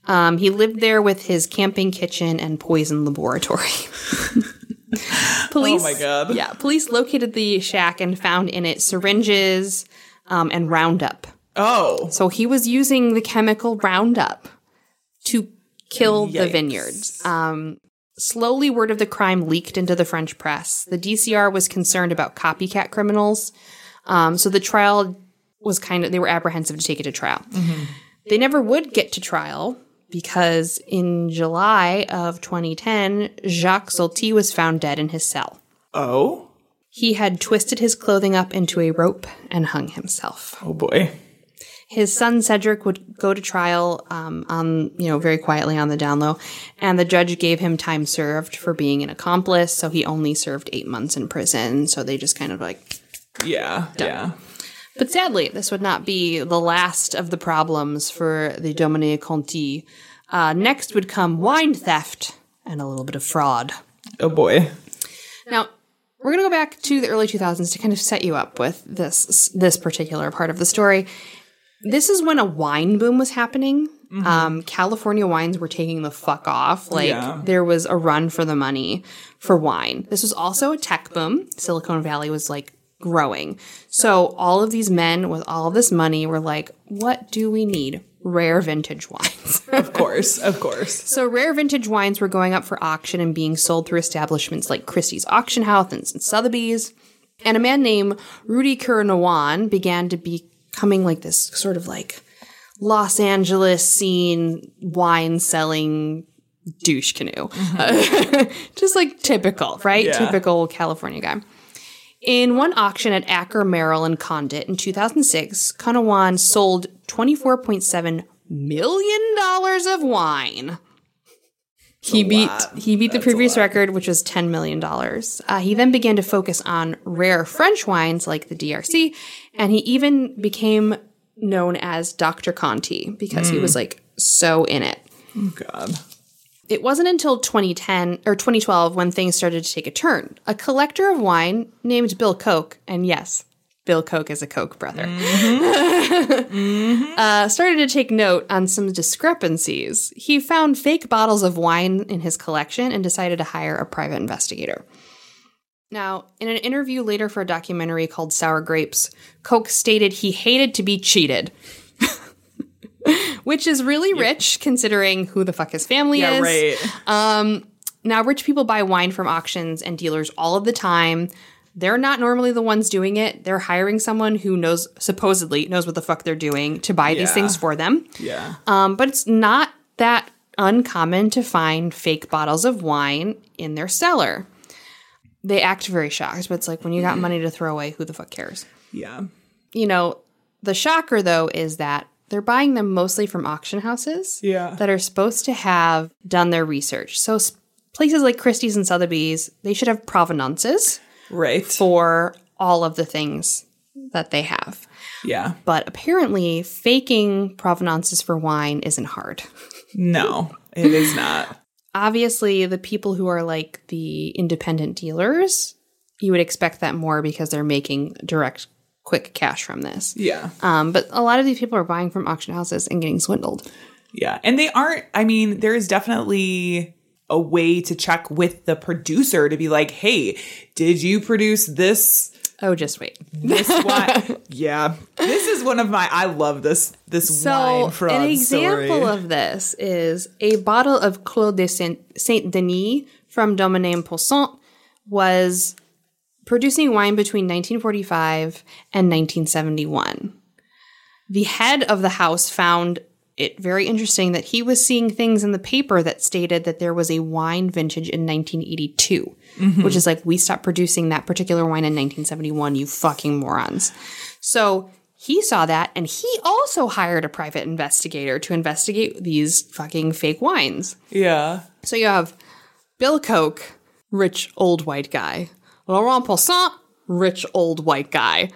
Um, he lived there with his camping kitchen and poison laboratory. [LAUGHS] police, Oh my God. Yeah, police located the shack and found in it syringes um, and Roundup. Oh. So he was using the chemical Roundup to kill the vineyards. Um, slowly, word of the crime leaked into the French press. The DCR was concerned about copycat criminals. Um, so the trial was kind of, they were apprehensive to take it to trial. They never would get to trial because in July of 2010, Jacques Solti was found dead in his cell. Oh. He had twisted his clothing up into a rope and hung himself. Oh boy. His son Cedric would go to trial um, on, you know, very quietly on the down low, and the judge gave him time served for being an accomplice. So he only served eight months in prison. So they just kind of like. Yeah. Yeah. But sadly, this would not be the last of the problems for the Dominique Conti. Uh, next would come wine theft and a little bit of fraud. Oh boy. Now, we're going to go back to the early 2000s to kind of set you up with this this particular part of the story. This is when a wine boom was happening. Um, California wines were taking the fuck off. Like Yeah. there was a run for the money for wine. This was also a tech boom. Silicon Valley was like growing. So all of these men with all of this money were like, what do we need? Rare vintage wines. [LAUGHS] Of course. Of course. So rare vintage wines were going up for auction and being sold through establishments like Christie's Auction House and Sotheby's. And a man named Rudy Kurniawan began to becoming like this sort of like Los Angeles scene wine selling douche canoe. [LAUGHS] Just like typical, right? Yeah. Typical California guy. In one auction at Acker, Merrall, and Condit in 2006, Kurniawan sold $24.7 million of wine. He beat he beat the previous record, which was ten million dollars. Uh, he then began to focus on rare French wines like the DRC, and he even became known as Dr. Conti because he was like so in it. Oh god. It wasn't until 2010 or 2012 when things started to take a turn. A collector of wine named Bill Koch, and yes, Bill Koch is a Koch brother, [LAUGHS] uh, started to take note on some discrepancies. He found fake bottles of wine in his collection and decided to hire a private investigator. Now, in an interview later for a documentary called Sour Grapes, Koch stated he hated to be cheated. [LAUGHS] Which is really rich considering who the fuck his family Yeah, is. right. Now, rich people buy wine from auctions and dealers all of the time. They're not normally the ones doing it. They're hiring someone who knows, supposedly, knows what the fuck they're doing to buy these things for them. yeah. Um, but it's not that uncommon to find fake bottles of wine in their cellar. They act very shocked, but it's like when you got money to throw away, who the fuck cares? yeah. You know, the shocker though is that they're buying them mostly from auction houses Yeah. that are supposed to have done their research. So places like Christie's and Sotheby's, they should have provenances Right. for all of the things that they have. Yeah. But apparently, faking provenances for wine isn't hard. No, it is not. [LAUGHS] Obviously, the people who are like the independent dealers, you would expect that more because they're making direct, quick cash from this. Yeah. Um, but a lot of these people are buying from auction houses and getting swindled. Yeah. And they aren't, I mean, there is definitely a way to check with the producer to be like, hey, did you produce this? Oh, just wait. This [LAUGHS] wine? yeah. This is one of my, I love this, this So, wine fraud an example story. of this is a bottle of Claude de Saint Denis from Domaine Poisson was producing wine between 1945 and 1971. The head of the house found it very interesting that he was seeing things in the paper that stated that there was a wine vintage in 1982, mm-hmm. which is like, we stopped producing that particular wine in 1971, you fucking morons. So he saw that and he also hired a private investigator to investigate these fucking fake wines. Yeah. So you have Bill Koch, rich old white guy. Laurent Poisson, rich old white guy.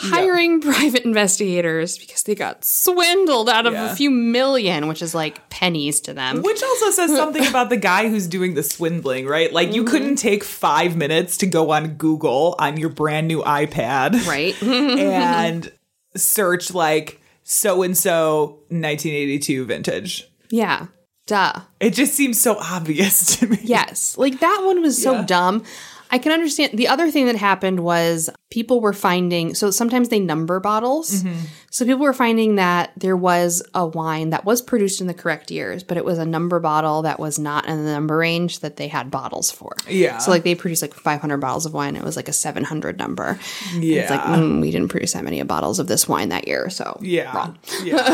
Hiring [LAUGHS] private investigators because they got swindled out of Yeah. a few million, which is like pennies to them. Which also says something about the guy who's doing the swindling, right? Like, you mm-hmm. couldn't take five minutes to go on Google on your brand new iPad. right? [LAUGHS] [LAUGHS] and search like so and so 1982 vintage. yeah. Duh. It just seems so obvious to me. Yes. Like that one was so Yeah. dumb. I can understand. The other thing that happened was people were finding, so sometimes they number bottles. Mm-hmm. So people were finding that there was a wine that was produced in the correct years, but it was a number bottle that was not in the number range that they had bottles for. Yeah. So like they produced like 500 bottles of wine. It was like a 700 number. Yeah. It's like, mm, we didn't produce that many bottles of this wine that year. So Yeah. wrong. Yeah. [LAUGHS]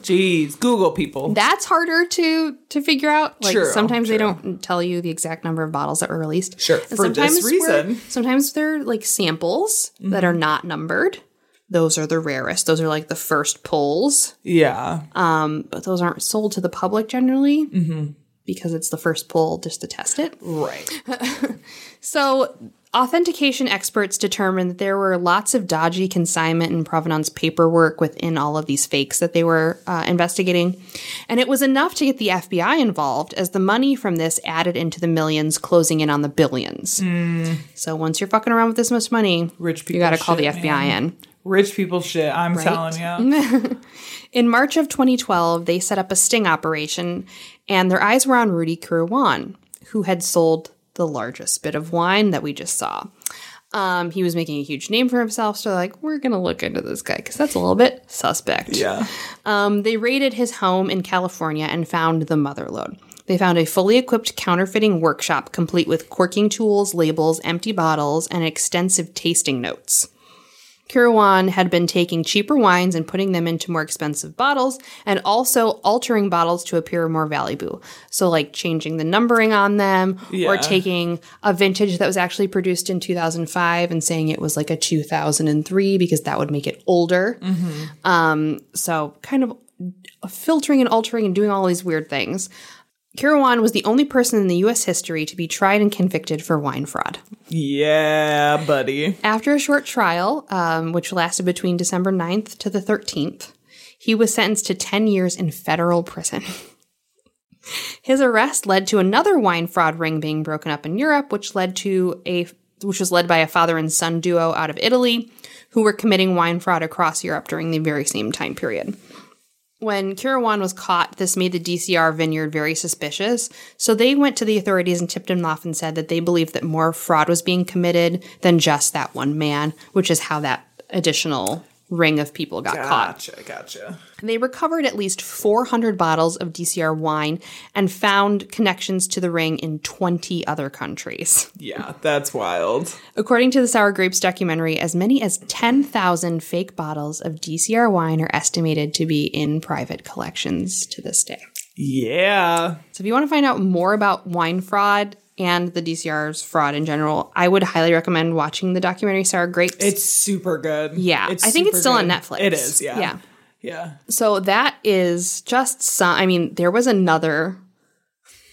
Jeez, Google people. That's harder to to figure out. Like True, sometimes they don't tell you the exact number of bottles that were released. Sure, And for this reason. Sometimes they're like samples that are not numbered. Those are the rarest. Those are like the first pulls, yeah. um, but those aren't sold to the public generally because it's the first pull just to test it. Right. [LAUGHS] So, authentication experts determined that there were lots of dodgy consignment and provenance paperwork within all of these fakes that they were uh, investigating. And it was enough to get the FBI involved, as the money from this added into the millions, closing in on the billions. So, once you're fucking around with this much money, Rich people you got to call the FBI man. in. Rich people shit. I'm telling you. [LAUGHS] In March of 2012, they set up a sting operation, and their eyes were on Rudy Kurwan, who had sold the largest bit of wine that we just saw. Um, he was making a huge name for himself, so like, we're gonna look into this guy because that's a little bit suspect. Yeah. Um, they raided his home in California and found the motherlode. They found a fully equipped counterfeiting workshop complete with corking tools, labels, empty bottles, and extensive tasting notes. Kirwan had been taking cheaper wines and putting them into more expensive bottles and also altering bottles to appear more valuable. So, like changing the numbering on them or taking a vintage that was actually produced in 2005 and saying it was like a 2003 because that would make it older. Um, so, kind of filtering and altering and doing all these weird things. Kirwan was the only person in the US history to be tried and convicted for wine fraud. Yeah, buddy. After a short trial, um, which lasted between December 9th to the 13th, he was sentenced to 10 years in federal prison. [LAUGHS] His arrest led to another wine fraud ring being broken up in Europe, which led to a which was led by a father and son duo out of Italy who were committing wine fraud across Europe during the very same time period. When Kirawan was caught, this made the DCR vineyard very suspicious. So they went to the authorities and tipped him off and said that they believed that more fraud was being committed than just that one man, which is how that additional ring of people got caught. Gotcha, gotcha. They recovered at least 400 bottles of DCR wine and found connections to the ring in 20 other countries. Yeah, that's wild. According to the Sour Grapes documentary, as many as 10,000 fake bottles of DCR wine are estimated to be in private collections to this day. Yeah. So if you want to find out more about wine fraud and the DCR's fraud in general, I would highly recommend watching the documentary Sour Grapes. It's super good. yeah, It's I think it's still on. Netflix. It is, yeah. Yeah. Yeah. So that is just some. I mean, there was another.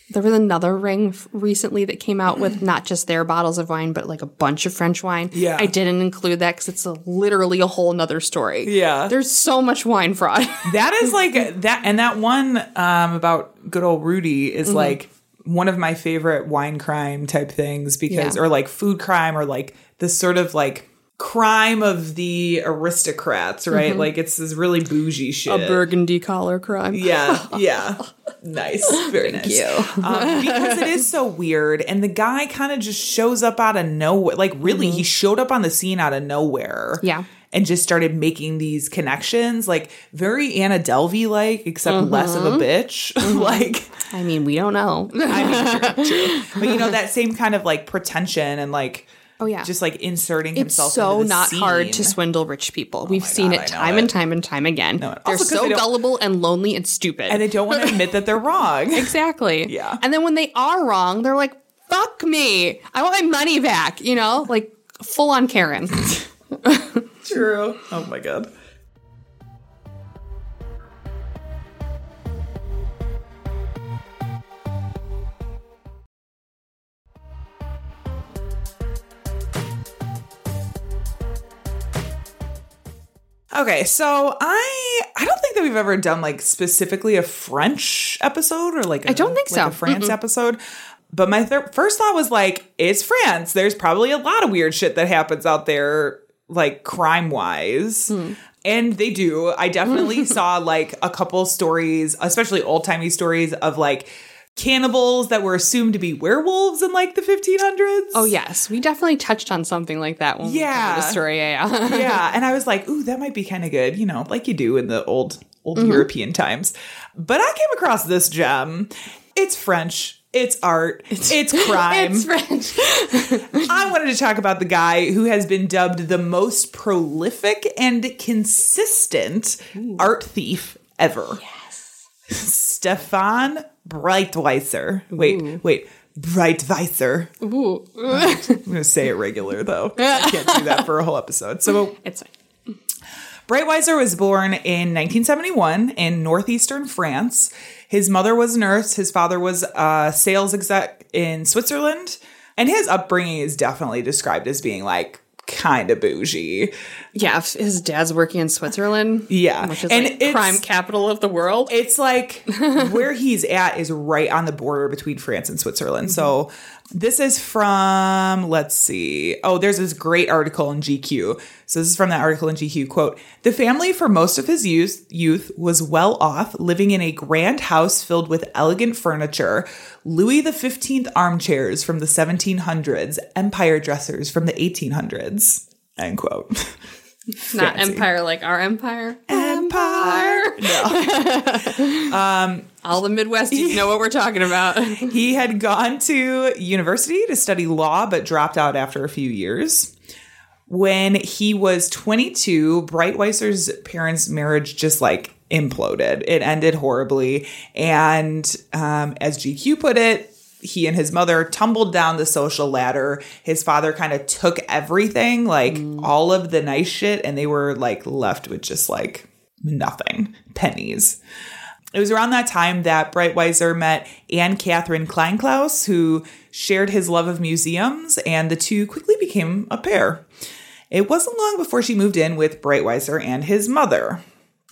There was another ring f- recently that came out with not just their bottles of wine, but like a bunch of French wine. Yeah. I didn't include that because it's a, literally a whole nother story. Yeah. There's so much wine fraud. That is [LAUGHS] like that and that one um about good old Rudy is Mm-hmm. like one of my favorite wine crime type things because Yeah. or like food crime or like this sort of like crime of the aristocrats, right? Like it's this really bougie shit. Mm-hmm. a burgundy collar crime. Yeah, [LAUGHS] yeah. nice. Very nice. you. Um, because it is so weird. And the guy kind of just shows up out of nowhere. Like, really, he showed up on the scene out of nowhere. Mm-hmm. Yeah. And just started making these connections, like very Anna Delvey like, except less of Mm-hmm. a bitch. [LAUGHS] like, I mean, we don't know. [LAUGHS] I mean, true, true. But you know, that same kind of like pretension and like, Oh, yeah. just like inserting It's himself. so into the not hard to swindle rich people. We've my seen God, it time it. and time and time again. No, They're so they gullible and lonely and stupid. and they don't want to admit that they're wrong. [LAUGHS] exactly. Yeah. And then when they are wrong, they're like, "Fuck me! I want my money back." You know, like full on Karen. True. Oh my god. Okay, so I I don't think that we've ever done like specifically a French episode or like I don't think like so. a France episode. But my first thought was like, it's France. There's probably a lot of weird shit that happens out there, like crime wise. Hmm. And they do. I definitely [LAUGHS] saw like a couple stories, especially old timey stories of like cannibals that were assumed to be werewolves in like the 1500s. oh yes, we definitely touched on something like that when Yeah. covered the story. Yeah, yeah. yeah, [LAUGHS] and I was like, "Ooh, that might be kind of good," you know, like you do in the old old Mm-hmm. European times. But I came across this gem. It's French. It's art. It's, [LAUGHS] crime. it's French. I wanted to talk about the guy who has been dubbed the most prolific and consistent art thief ever. Yes. Stefan Breitwieser. Wait, wait. Breitwieser. Ooh, [LAUGHS] I'm going to say it regular, though. I can't do that for a whole episode. So it's fine. Breitwieser was born in 1971 in northeastern France. His mother was a nurse. His father was a sales exec in Switzerland. And his upbringing is definitely described as being like kind of bougie. Yeah, his dad's working in Switzerland. Yeah. which is And like crime capital of the world. It's like where he's at is right on the border between France and Switzerland. So this is from, let's see. Oh, there's this great article in GQ. So this is from that article in GQ. Quote, the family for most of his youth, youth was well off, living in a grand house filled with elegant furniture, Louis XV armchairs from the 1700s, empire dressers from the 1800s. End quote. [LAUGHS] Not Fancy. empire like our empire. Empire. No. [LAUGHS] All the Midwesties know what we're talking about. [LAUGHS] He had gone to university to study law, but dropped out after a few years. When he was 22, Breitwieser's parents' marriage just like imploded. It ended horribly. And um, as GQ put it, he and his mother tumbled down the social ladder. His father kind of took everything, like mm. all of the nice shit, and they were like left with just like nothing, pennies. It was around that time that Breitwieser met Anne Catherine Kleinklaus, who shared his love of museums, and the two quickly became a pair. It wasn't long before she moved in with Breitwieser and his mother.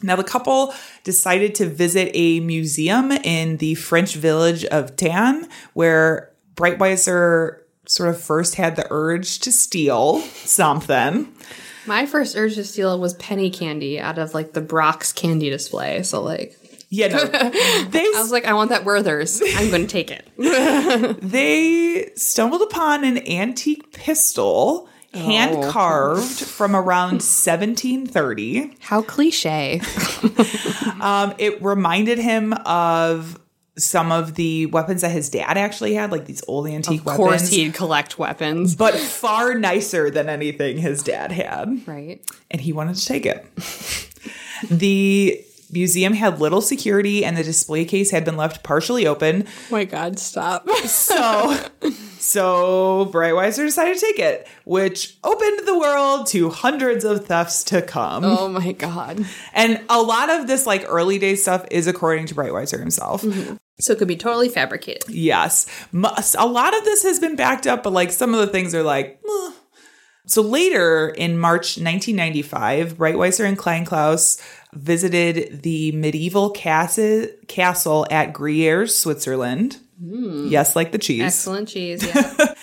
Now, the couple decided to visit a museum in the French village of Tannes, where Breitwieser sort of first had the urge to steal something. My first urge to steal was penny candy out of like the Brach's candy display. So like Yeah, no, [LAUGHS] they I was like, I want that Werther's. I'm going to take it. [LAUGHS] they stumbled upon an antique pistol hand carved from around [LAUGHS] 1730. How cliche. [LAUGHS] Um, it reminded him of some of the weapons that his dad actually had, like these old antique weapons. Of course, weapons, he'd collect weapons. but far nicer than anything his dad had. Right. and he wanted to take it. [LAUGHS] the museum had little security and the display case had been left partially open. Oh my God, stop. So [LAUGHS] so Breitwieser decided to take it, which opened the world to hundreds of thefts to come. oh my God. And a lot of this like early day stuff is according to Breitwieser himself. Mm-hmm. So it could be totally fabricated. Yes. A lot of this has been backed up, but like some of the things are like. So later in March 1995, Breitwieser and Kleinklaus visited the medieval castle, castle at Gruyere, Switzerland. Yes, like the cheese. Excellent cheese. [LAUGHS] Yeah.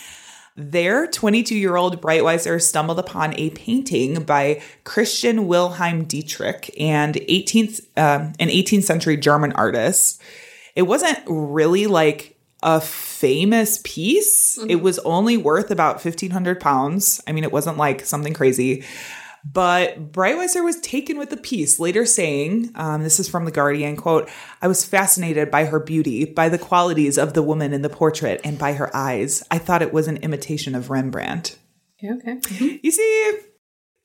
There, 22 year old Breitwieser stumbled upon a painting by Christian Wilhelm Dietrich and 18th, um, an 18th century German artist. It wasn't really like a famous piece. It was only worth about 1500 pounds. I mean, it wasn't like something crazy. But Breitwieser was taken with the piece, later saying, um, this is from The Guardian, quote, I was fascinated by her beauty, by the qualities of the woman in the portrait, and by her eyes. I thought it was an imitation of Rembrandt, Okay. okay. You see,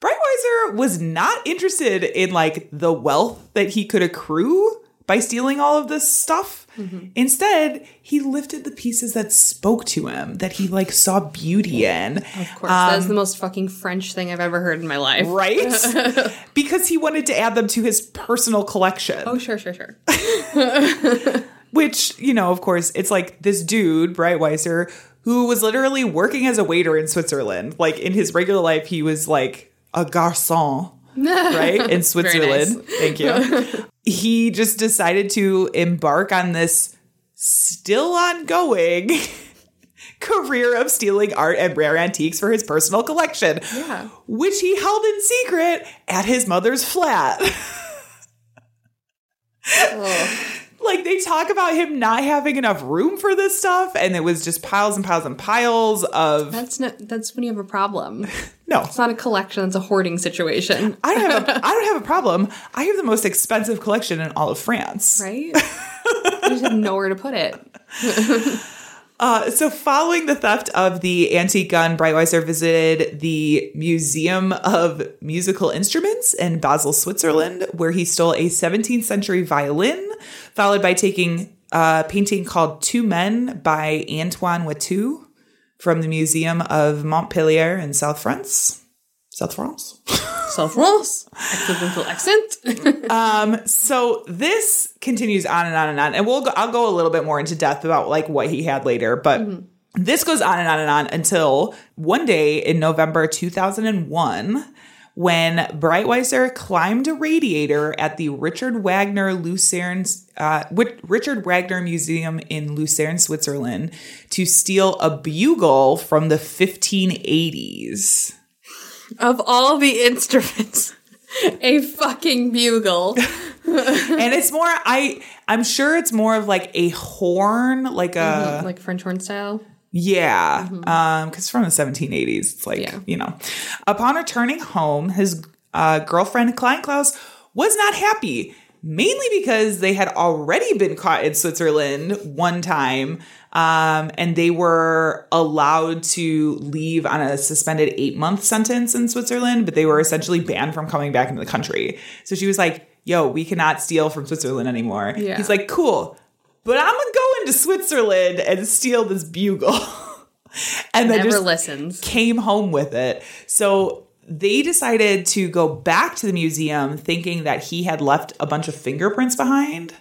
Breitwieser was not interested in like the wealth that he could accrue by stealing all of this stuff. Mm-hmm. Instead, he lifted the pieces that spoke to him, that he like saw beauty in. Of course. that is the um, most fucking French thing I've ever heard in my life. Right? [LAUGHS] because he wanted to add them to his personal collection. Oh, sure, sure, sure. [LAUGHS] Which, you know, of course, it's like this dude, Breitwieser, who was literally working as a waiter in Switzerland. Like in his regular life, he was like a garçon, right? In [LAUGHS] Switzerland. Thank you. [LAUGHS] he just decided to embark on this still ongoing [LAUGHS] career of stealing art and rare antiques for his personal collection, Yeah. which he held in secret at his mother's flat. Like they talk about him not having enough room for this stuff and it was just piles and piles and piles of That's not. That's when you have a problem. [LAUGHS] no It's not a collection. It's a hoarding situation, [LAUGHS] I don't have a [LAUGHS] I don't have a problem. I have the most expensive collection in all of France. right? you just have nowhere to put it. Uh, so, following the theft of the antique gun, Breitwieser visited the Museum of Musical Instruments in Basel, Switzerland, where he stole a 17th century violin, followed by taking a painting called Two Men by Antoine Watteau from the Museum of Montpellier in South France. South France? [LAUGHS] Self rules. Accidental accent. [LAUGHS] so this continues on and on and on and we'll go, i'll go a little bit more into depth about like what he had later but this goes on and on and on until one day in november 2001 when Breitwieser climbed a radiator at the Richard Wagner Lucerne uh, Richard Wagner Museum in Lucerne, Switzerland, to steal a bugle from the 1580s. Of all the instruments, a fucking bugle. and it's more I I'm sure it's more of like a horn, like a like French horn style. yeah, um, because from the 1780s, it's like Yeah. you know. Upon returning home, his uh, girlfriend Klein Klaus was not happy, mainly because they had already been caught in Switzerland one time. Um, and they were allowed to leave on a suspended eight month sentence in Switzerland, but they were essentially banned from coming back into the country. So she was like, yo, we cannot steal from Switzerland anymore. Yeah. He's like, cool, but I'm gonna go into Switzerland and steal this bugle. [LAUGHS] and then Never just listens. came home with it. So they decided to go back to the museum thinking that he had left a bunch of fingerprints behind.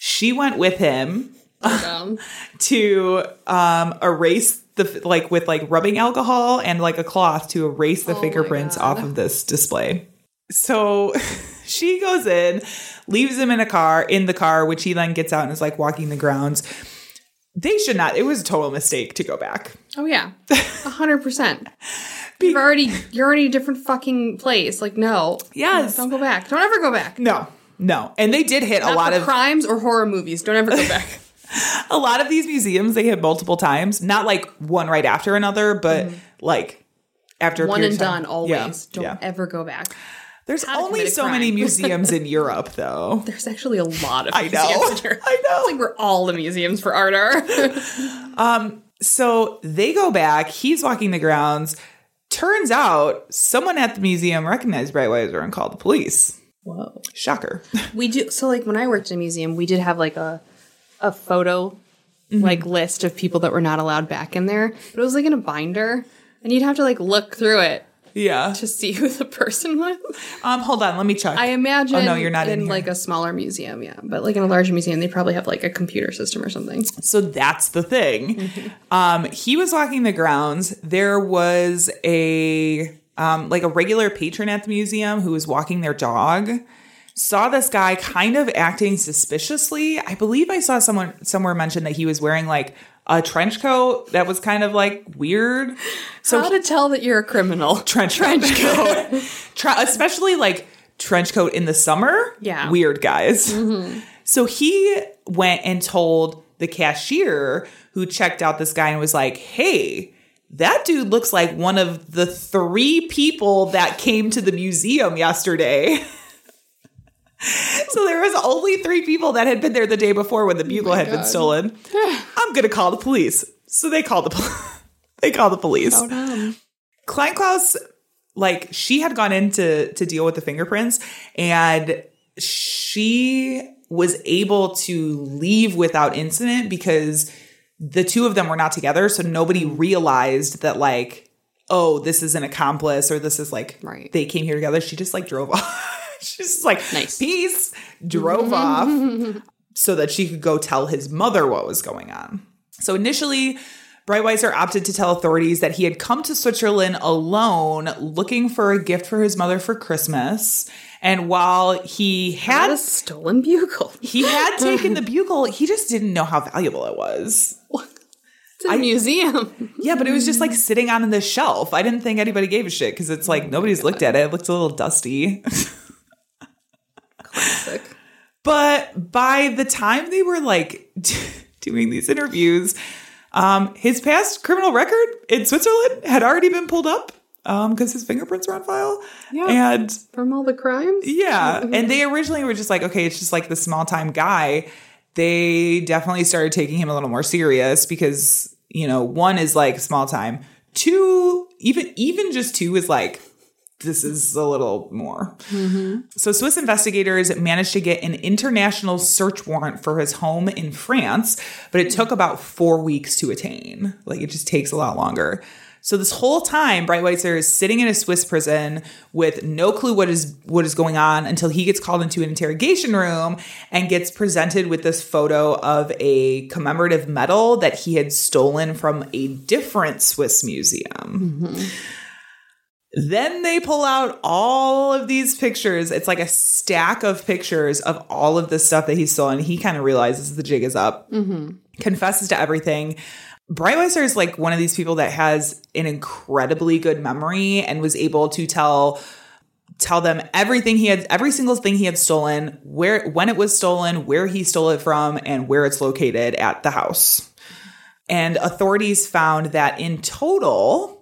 She went with him [LAUGHS] to um, erase the like with like rubbing alcohol and like a cloth to erase the Oh fingerprints off of this display. So [LAUGHS] she goes in, leaves him in a car in the car, which he then gets out and is like walking the grounds. They should not. It was a total mistake to go back. oh yeah, [LAUGHS] a hundred percent. You're already you're already a different fucking place. Like no, Yes. don't go back. Don't ever go back. No, no. And they did hit Not a lot of crimes or horror movies. Don't ever go back. [LAUGHS] [LAUGHS] a lot of these museums they hit multiple times. Not like one right after another, but like after Mm-hmm. One and done always. Yeah, Don't yeah. ever go back. There's How only so many [LAUGHS] museums in Europe, though. There's actually a lot of I know. museums in Europe. I know. It's like where all the museums for art are. So they go back. He's walking the grounds. Turns out someone at the museum recognized Breitwieser and called the police. Whoa. Shocker. [LAUGHS] We do so like when I worked in a museum, we did have like a a photo Mm-hmm. like list of people that were not allowed back in there. But it was like in a binder. And you'd have to like look through it yeah. to see who the person was. Um. Hold on. Let me check. I imagine Oh no, you're not in, in like a smaller museum, yeah. But like in a larger museum, they probably have like a computer system or something. So that's the thing. Um, he was walking the grounds. There was a um, like a regular patron at the museum who was walking their dog. Saw this guy kind of acting suspiciously. I believe I saw someone somewhere mention that he was wearing like a trench coat that was kind of like weird. So How to tell that you're a criminal? trench [LAUGHS] trench coat, Tre- [LAUGHS] especially like trench coat in the summer. Yeah. weird guys. Mm-hmm. So he went and told the cashier who checked out this guy and was like, "Hey." That dude looks like one of the three people that came to the museum yesterday. [LAUGHS] [LAUGHS] so there was only three people that had been there the day before when the oh bugle had been stolen. [SIGHS] I'm gonna call the police. So they called the pol- [LAUGHS] they called the police. Oh, no. Klein Klaus, like she had gone in to to deal with the fingerprints, and she was able to leave without incident because the two of them were not together, so nobody realized that like, oh, this is an accomplice or this is like Right. they came here together. She just like drove [LAUGHS] off. [LAUGHS] She's like Nice. peace, drove off [LAUGHS] so that she could go tell his mother what was going on. So initially, Breitwieser opted to tell authorities that he had come to Switzerland alone looking for a gift for his mother for Christmas. And while he Had a stolen bugle. [LAUGHS] he had taken the bugle, he just didn't know how valuable it was. It's a museum. Yeah, but it was just like sitting on the shelf. I didn't think anybody gave a shit because it's like nobody's looked at it. It looks a little dusty. Classic. But by the time they were like [LAUGHS] doing these interviews, um, his past criminal record in Switzerland had already been pulled up because his fingerprints were on file. Yeah. And From all the crimes? yeah, [LAUGHS] and they originally were just like, okay, it's just like the small time guy. They definitely started taking him a little more serious because you know, one is like small time, two, even even just two is like this is a little more. Mm-hmm. So Swiss investigators managed to get an international search warrant for his home in France, but it took about four weeks to attain. Like it just takes a lot longer. So this whole time, Breitwieser is sitting in a Swiss prison with no clue what is what is going on until he gets called into an interrogation room and gets presented with this photo of a commemorative medal that he had stolen from a different Swiss museum. Mm-hmm. Then they pull out all of these pictures. It's like a stack of pictures of all of the stuff that he's stolen. He kind of realizes the jig is up, mm-hmm. confesses to everything. Breitwieser is like one of these people that has an incredibly good memory and was able to tell tell them everything he had every single thing he had stolen, where when it was stolen, where he stole it from, and where it's located at the house. And authorities found that in total,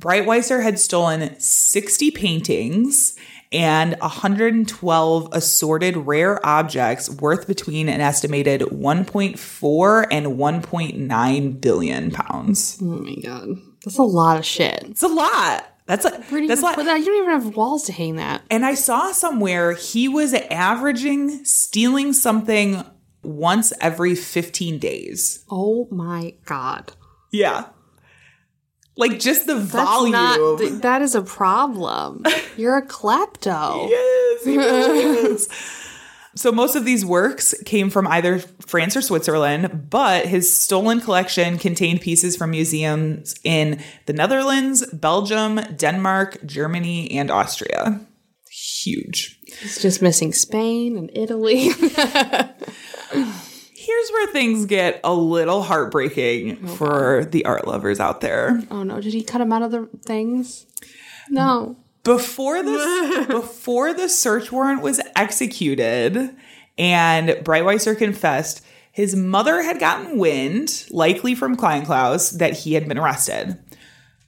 Breitwieser had stolen 60 paintings and 112 assorted rare objects worth between an estimated 1.4 and 1.9 billion pounds. Oh my god. That's a lot of shit. It's a lot. That's a Where do you that's even lot. that? You don't even have walls to hang that. And I saw somewhere he was averaging stealing something once every 15 days. Oh my god. Yeah. Like just the That's volume. not [LAUGHS] th- that is a problem. You're a klepto. [LAUGHS] Yes, is. [LAUGHS] So most of these works came from either France or Switzerland, but his stolen collection contained pieces from museums in the Netherlands, Belgium, Denmark, Germany, and Austria. Huge. It's just missing Spain and Italy. Here's where things get a little heartbreaking oh, for the art lovers out there. oh no, did he cut him out of the things? No. before this [LAUGHS] before the search warrant was executed and Breitwieser confessed his mother had gotten wind, likely from Klein Klaus, that he had been arrested.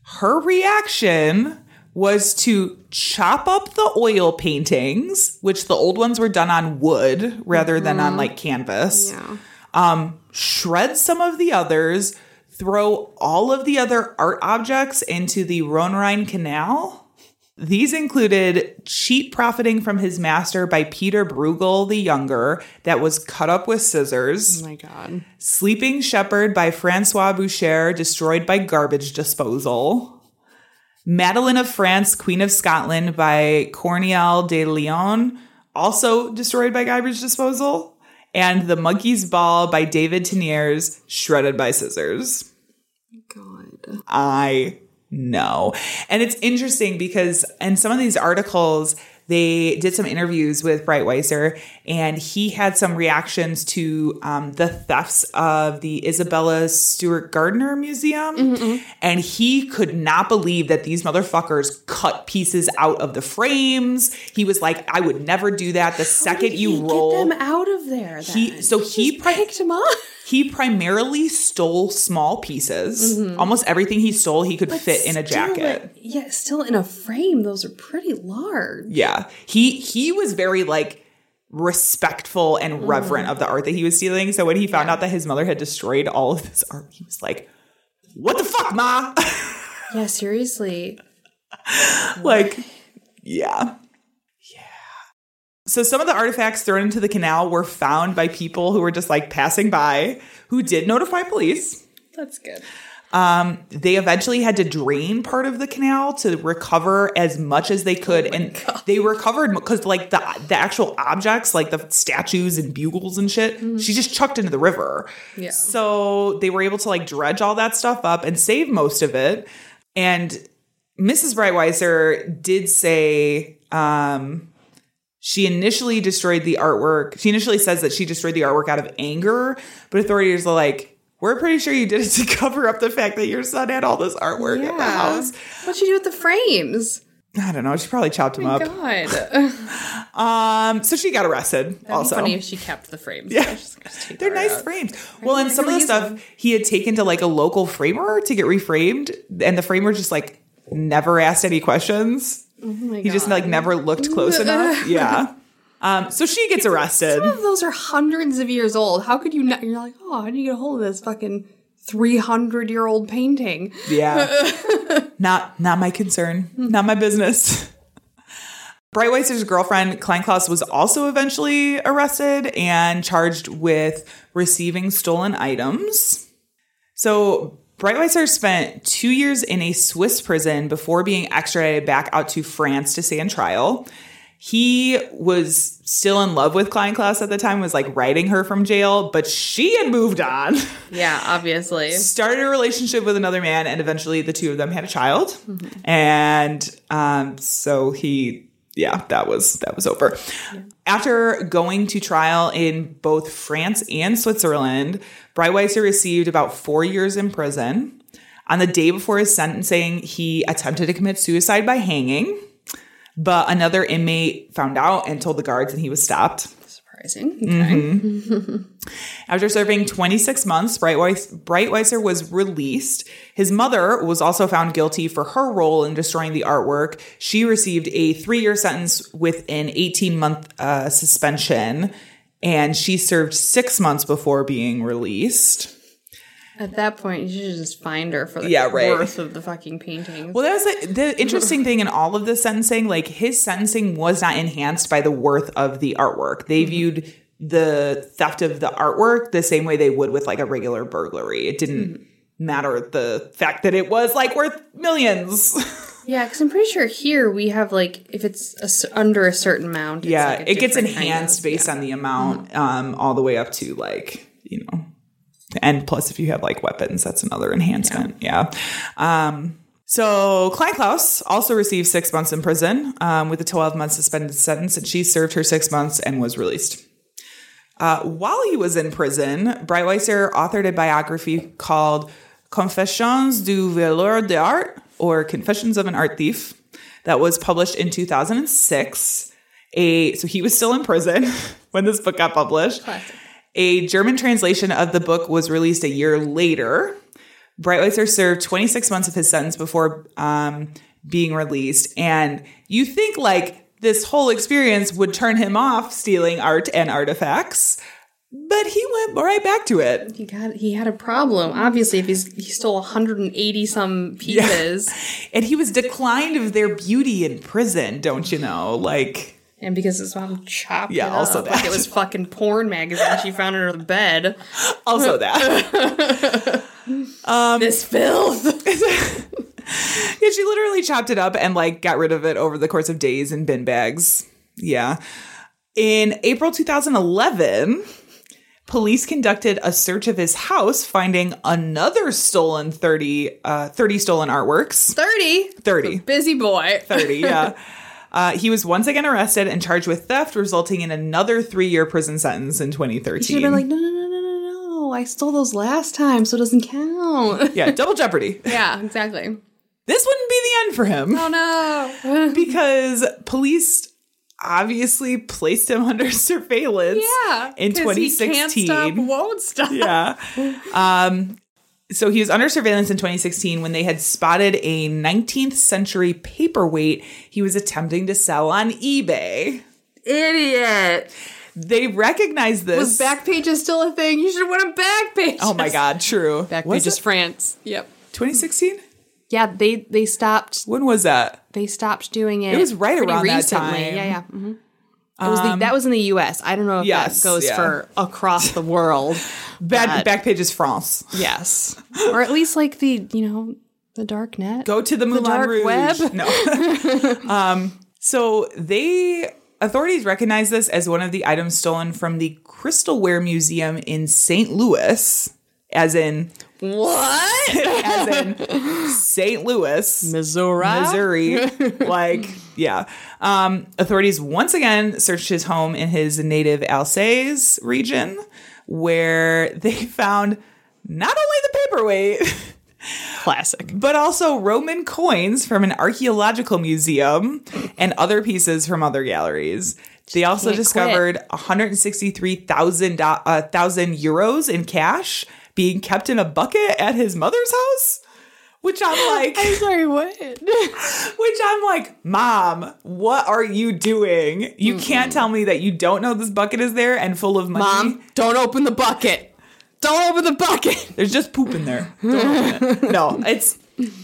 Her reaction was to chop up the oil paintings, which the old ones were done on wood rather than on like canvas Yeah. um, shred some of the others, throw all of the other art objects into the Rhone-Rhine Canal. These included cheap profiting from his master by Peter Bruegel the Younger that was cut up with scissors. Oh my god. Sleeping Shepherd by Francois Boucher, destroyed by garbage disposal. Madeline of France, Queen of Scotland by Corneille de Lyon, also destroyed by garbage disposal. And The Monkey's Ball by David Teniers, shredded by scissors. God. I know. And it's interesting because in some of these articles, they did some interviews with Breitwieser, and he had some reactions to um, the thefts of the Isabella Stewart Gardner Museum. And he could not believe that these motherfuckers cut pieces out of the frames. He was like, I would never do that. The second you roll. Get them out of there. Then? He- so he Just picked him up. He primarily stole small pieces. Mm-hmm. Almost everything he stole, he could fit in a jacket. like- yeah, still in a frame. Those are pretty large. Yeah. He he was very like respectful and mm. reverent of the art that he was stealing. So when he found out that his mother had destroyed all of this art, he was like, "What the fuck, ma?" [LAUGHS] Yeah, seriously. like, yeah. Yeah. So some of the artifacts thrown into the canal were found by people who were just like passing by who did notify police. That's good. Um, they eventually had to drain part of the canal to recover as much as they could, and they recovered because like the the actual objects, like the statues and bugles and shit, she just chucked into the river. Yeah. So they were able to like dredge all that stuff up and save most of it. And Mrs. Breitwieser did say um, she initially destroyed the artwork. She initially says that she destroyed the artwork out of anger, but authorities are like, we're pretty sure you did it to [LAUGHS] cover up the fact that your son had all this artwork at the house. What'd you do with the frames? I don't know. She probably chopped them Oh up. God. [LAUGHS] [LAUGHS] Um, so she got arrested. That'd also, be funny if she kept the frames. Yeah. I was just gonna take they're nice out. frames. Well, and some of the stuff them. he had taken to like a local framer to get reframed, and the framer just like never asked any questions. Oh my He just like never looked close [LAUGHS] enough. Yeah. Um, so she gets arrested. Some of those are hundreds of years old. How could you not? You're like, oh, how do you get a hold of this fucking 300 year old painting? Yeah. [LAUGHS] not not my concern. Not my business. Breitwieser's girlfriend, Kleinklaus, was also eventually arrested and charged with receiving stolen items. So Breitwieser spent two years in a Swiss prison before being extradited back out to France to stand trial. He was still in love with Klein Klaus at the time, was like writing her from jail, but she had moved on. [LAUGHS] Yeah, obviously. started a relationship with another man and eventually the two of them had a child and um, so he yeah that was that was over. After going to trial in both france and switzerland breitwieser received about four years in prison. On the day before his sentencing he attempted to commit suicide by hanging but another inmate found out and told the guards and he was stopped Surprising. Okay. after serving 26 months, Breitwieser was released. His mother was also found guilty for her role in destroying the artwork. She received a three year sentence with an 18 month uh, suspension, and she served six months before being released. At that point, you should just find her for the Yeah, right. worth of the fucking paintings. Well, that was the, the interesting thing in all of the sentencing. Like his sentencing was not enhanced by the worth of the artwork. They viewed the theft of the artwork the same way they would with like a regular burglary. It didn't matter the fact that it was like worth millions. [LAUGHS] yeah, because I'm pretty sure here we have like if it's a s under a certain amount. It's yeah, like a it gets different kind enhanced of- based yeah. on the amount, um, all the way up to like you know, and plus if you have like weapons, that's another enhancement. Yeah. Um, so Klein Klaus also received six months in prison um, with a 12 month suspended sentence, and she served her six months and was released. Uh, while he was in prison, Breitwieser authored a biography called Confessions du voleur d'art, or Confessions of an Art Thief, that was published in 2006. A so he was still in prison [LAUGHS] when this book got published. A German translation of the book was released a year later. Breitwieser served 26 months of his sentence before um, being released. And you think like this whole experience would turn him off stealing art and artifacts, but he went right back to it. He got he had a problem. Obviously, if he's he stole 180 some [LAUGHS] pieces, And he was declined of their beauty in prison, don't you know? Like, and because his mom chopped Yeah, it also up like that. it was fucking porn magazine she found it under the bed. [LAUGHS] also that. [LAUGHS] um, this filth. [LAUGHS] Yeah, she literally chopped it up and like got rid of it over the course of days in bin bags. Yeah. In April 2011, police conducted a search of his house, finding another stolen 30, uh, 30 stolen artworks. 30. 30. Busy boy. 30, yeah. Uh, he was once again arrested and charged with theft, resulting in another three year prison sentence in 2013. Should have been like, no, no, no, no, no, no. I stole those last time, so it doesn't count. [LAUGHS] yeah, double jeopardy. [LAUGHS] yeah, exactly. This wouldn't be the end for him. Oh no. [LAUGHS] because police obviously placed him under surveillance yeah. in 'cause he 2016 can't stop, won't stop. yeah um so he was under surveillance in 2016 when they had spotted a 19th century paperweight he was attempting to sell on ebay Idiot. they recognized this Was Backpage still a thing? You should have won a Backpage. oh my god true Backpage Was is France. Yep. 2016 Yeah, they they stopped When was that? they stopped doing it. It was right around that recently. time. Um, Yeah, yeah. hmm it was the, that was in the U.S. I don't know if Yes, that goes yeah. for across the world. [LAUGHS] Bad back page is France. yes, or at least like the you know the dark net. Go to the Moulin dark Rouge. web. No. [LAUGHS] um, so they authorities recognize this as one of the items stolen from the Crystalware Museum in St. Louis, as in What? [LAUGHS] as in St. Louis, Missouri. Missouri. [LAUGHS] like, yeah. Um, authorities once again searched his home in his native Alsace region, where they [LAUGHS] found not only the paperweight, Classic. but also Roman coins from an archaeological museum and other pieces from other galleries. They also can't discovered 163,000 uh, euros in cash being kept in a bucket at his mother's house. Which I'm like, I'm Sorry, what? [LAUGHS] which I'm like, Mom, what are you doing? You can't tell me that you don't know this bucket is there and full of money. Mom, don't open the bucket. Don't open the bucket. [LAUGHS] There's just poop in there. Don't open it. No, it's,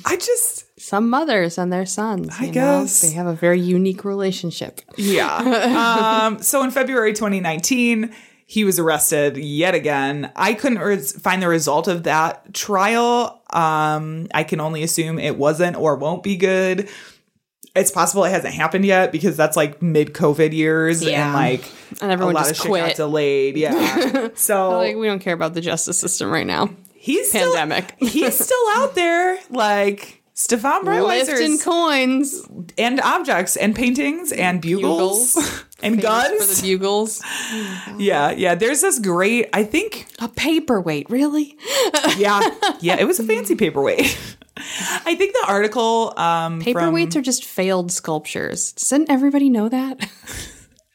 I just, Some mothers and their sons. I you know, guess. they have a very unique relationship. Yeah. [LAUGHS] um, so in February 2019, he was arrested yet again. I couldn't res- find the result of that trial. Um, I can only assume it wasn't or won't be good. It's possible it hasn't happened yet because that's like mid COVID years and Yeah. like And everyone a lot just of shit got delayed. Yeah. [LAUGHS] So Like we don't care about the justice system right now. he's still- pandemic. he's still out there. Like Stefan Breitwieser Lifting coins, and objects and paintings and bugles, Bugles. [LAUGHS] and Famous guns. for the bugles. [LAUGHS] Yeah, yeah. There's this great, I think, A paperweight, really? [LAUGHS] yeah, yeah, it was a fancy paperweight. I think the article um Paperweights are just failed sculptures. Doesn't everybody know that?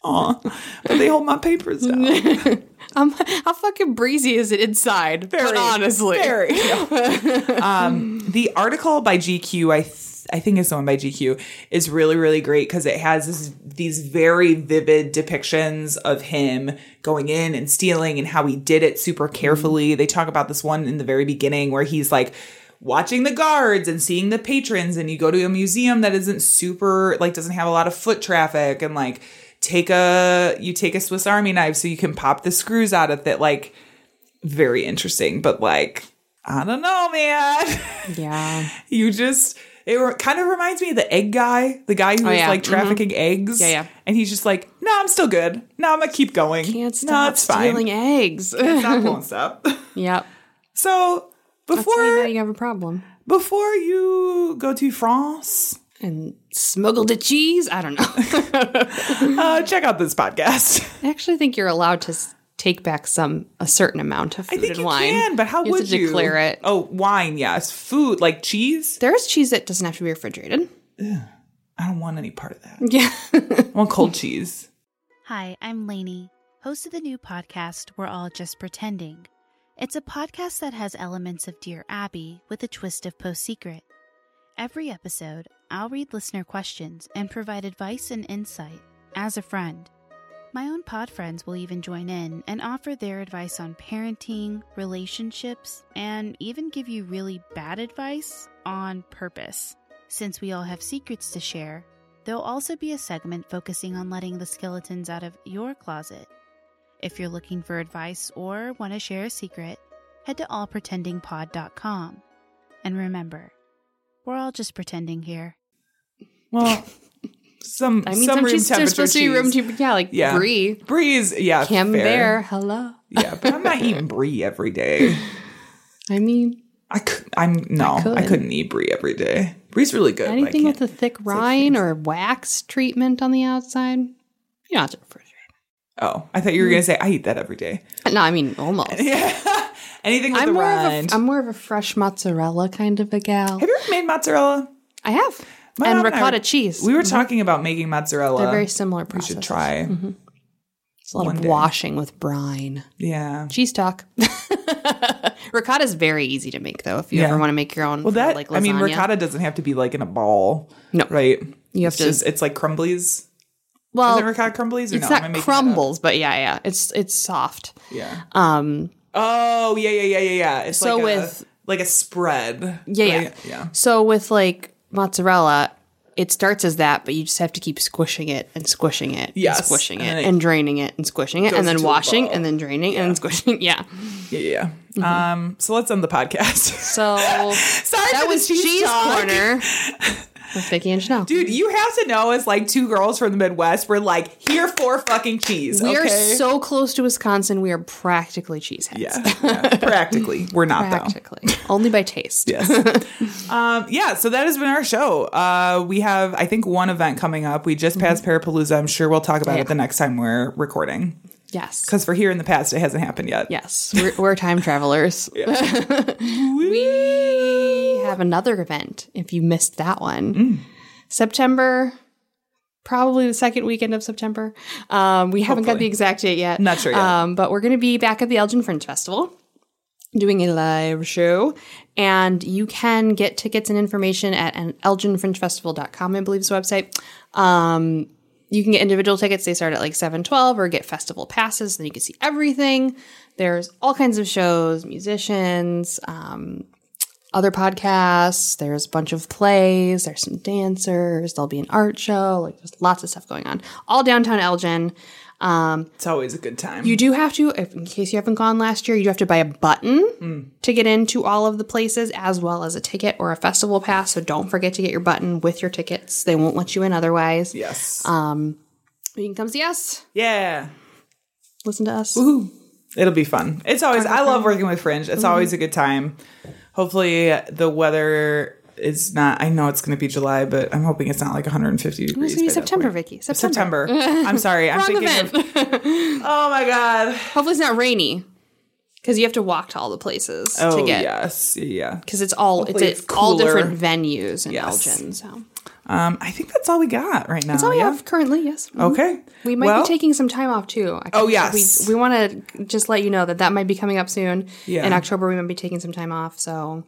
from, but they hold my papers down. Um, how fucking breezy is it inside? but honestly, very. [LAUGHS] um, the article by GQ, I th- I think it's the one by GQ, is really really great because it has this, these very vivid depictions of him going in and stealing and how he did it super carefully. They talk about this one in the very beginning where he's like watching the guards and seeing the patrons and you go to a museum that isn't super like doesn't have a lot of foot traffic and like take a you take a Swiss army knife so you can pop the screws out of it like very interesting but like I don't know man. [LAUGHS] Yeah, you just it re- kind of reminds me of the egg guy the guy who oh, was Oh, yeah. like mm-hmm. trafficking eggs. Yeah, yeah. and he's just like no I'm still good. No I'm gonna keep going. Can't stop it's fine. stealing eggs. I won't stop yep, so that's how you know before you have a problem. before you go to France And smuggled the cheese. I don't know. [LAUGHS] uh, check out this podcast I actually think you're allowed to take back some a certain amount of food I think and you wine. can but how you would have to you declare it? oh wine yes food like cheese There's cheese that doesn't have to be refrigerated. I don't want any part of that Yeah. I want cold cheese Hi, I'm Lainey, host of the new podcast We're All Just Pretending. It's a podcast that has elements of Dear Abby with a twist of Post Secret. Every episode, I'll read listener questions and provide advice and insight as a friend. My own pod friends will even join in and offer their advice on parenting, relationships, and even give you really bad advice on purpose. Since we all have secrets to share, there'll also be a segment focusing on letting the skeletons out of your closet. If you're looking for advice or want to share a secret, head to allpretendingpod.com. And remember, we're all just pretending here. Well some I mean, some some, room cheese, temperature supposed to be room cheese. temperature. Yeah, like yeah brie, breeze yeah camembert. Hello. yeah but I'm not eating [LAUGHS] brie every day I mean, I could, I'm no, I, could. couldn't eat brie every day. Brie's really good. anything with a thick rind or wax treatment on the outside, you don't have to refrigerate. oh, I thought you were gonna say I eat that every day. No, I mean almost. [LAUGHS] yeah. Anything with I'm the more rind. of a I'm more of a fresh mozzarella kind of a gal. Have you ever made mozzarella? I have. My and mom I ricotta cheese. We were talking about making mozzarella. They're very similar We processes. should try. It's a lot one of day. washing with brine. Yeah. Cheese talk. [LAUGHS] ricotta is very easy to make though. If you Yeah. ever want to make your own, Well, that like I mean, ricotta doesn't have to be like in a ball. No. right? You have It's to- Just, it's like crumblies. Well, Is it ricotta crumblies? Or it's no? Not making that up? crumbles, but yeah, yeah, it's it's soft. Yeah. Um, Oh yeah yeah yeah yeah yeah. It's So like a- with- like a spread. Yeah, yeah. yeah. So with like mozzarella, it starts as that, but you just have to keep squishing it and squishing it, Yes, and squishing and it, it and draining it and squishing it, and then washing, ball. and then draining, and then squishing. [LAUGHS] Yeah. Yeah, yeah. Mm-hmm. Um, so let's end the podcast. So [LAUGHS] Sorry that the was cheese cheese corner [LAUGHS] with Vicky and Janelle. Dude, you have to know as like two girls from the Midwest, we're like here for fucking cheese. we are so close to Wisconsin. We are practically cheeseheads. yeah, yeah, [LAUGHS] practically. We're not though. practically only by taste. [LAUGHS] Yes. um, yeah, so that has been our show. Uh, we have, I think, one event coming up. We just passed Parapalooza. I'm sure we'll talk about Mm-hmm. Yeah. it the next time we're recording. Yes. Because for here in the past, it hasn't happened yet. Yes, we're, we're time travelers. [LAUGHS] [LAUGHS] we have another event. If you missed that one, Mm. September, probably the second weekend of September. Um, we haven't got the exact date yet. Not sure yet. Um, but we're going to be back at the Elgin Fringe Festival doing a live show and you can get tickets and information at an elginfringefestival.com i believe is the website um, you can get individual tickets. They start at like 712 or get festival passes then you can see everything. There's all kinds of shows musicians um, other podcasts. There's a bunch of plays. There's some dancers. There'll be an art show. Like there's lots of stuff going on. All downtown elgin It's always a good time. you do have to, if, in case you haven't gone last year, you do have to buy a button Hmm. to get into all of the places, as well as a ticket or a festival pass. So don't forget to get your button with your tickets. They won't let you in otherwise. yes. Um, you can come see us, yeah. listen to us. It'll be fun. It's always, I love working with Fringe. Mm-hmm. It's always a good time. Hopefully, the weather is not, I know it's going to be July, but I'm hoping it's not like 150 degrees. It's gonna be by that September. Vicky. September. September. [LAUGHS] I'm sorry. I'm Wrong thinking event. of, [LAUGHS] oh my God. Hopefully it's not rainy because you have to walk to all the places Oh, to get. yes. Yeah. Because it's all it's, Hopefully it's it's all different venues in Yes. Elgin. So Um, I think that's all we got right now. that's all we yeah? have currently. Yes. Mhm. Okay. We might Well, be taking some time off too. I Oh, we- yes. we, want to just let you know that that might be coming up soon. Yeah. In October, we might be taking some time off, so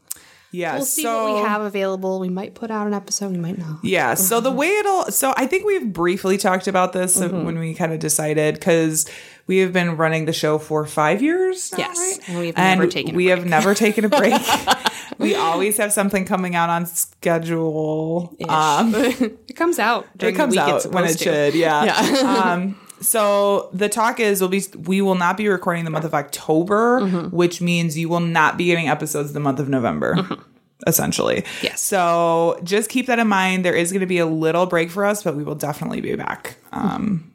Yeah. we'll see so, what we have available. We might put out an episode. We might not. Yeah. So the way it'll, so I think we've briefly talked about this Mm-hmm. when we kind of decided because we have been running the show for five years. Now, Yes, right? and we've never taken a we have break. never taken a break. [LAUGHS] [LAUGHS] we always have something coming out on schedule. Um, [LAUGHS] It comes out. it comes the week it's out when it to. should. Yeah. Yeah. um, so the talk is we'll be we will not be recording the month of October, Mm-hmm. which means you will not be getting episodes the month of November. Essentially. Mm-hmm. Yes. So just keep that in mind. There is going to be a little break for us, but we will definitely be back um,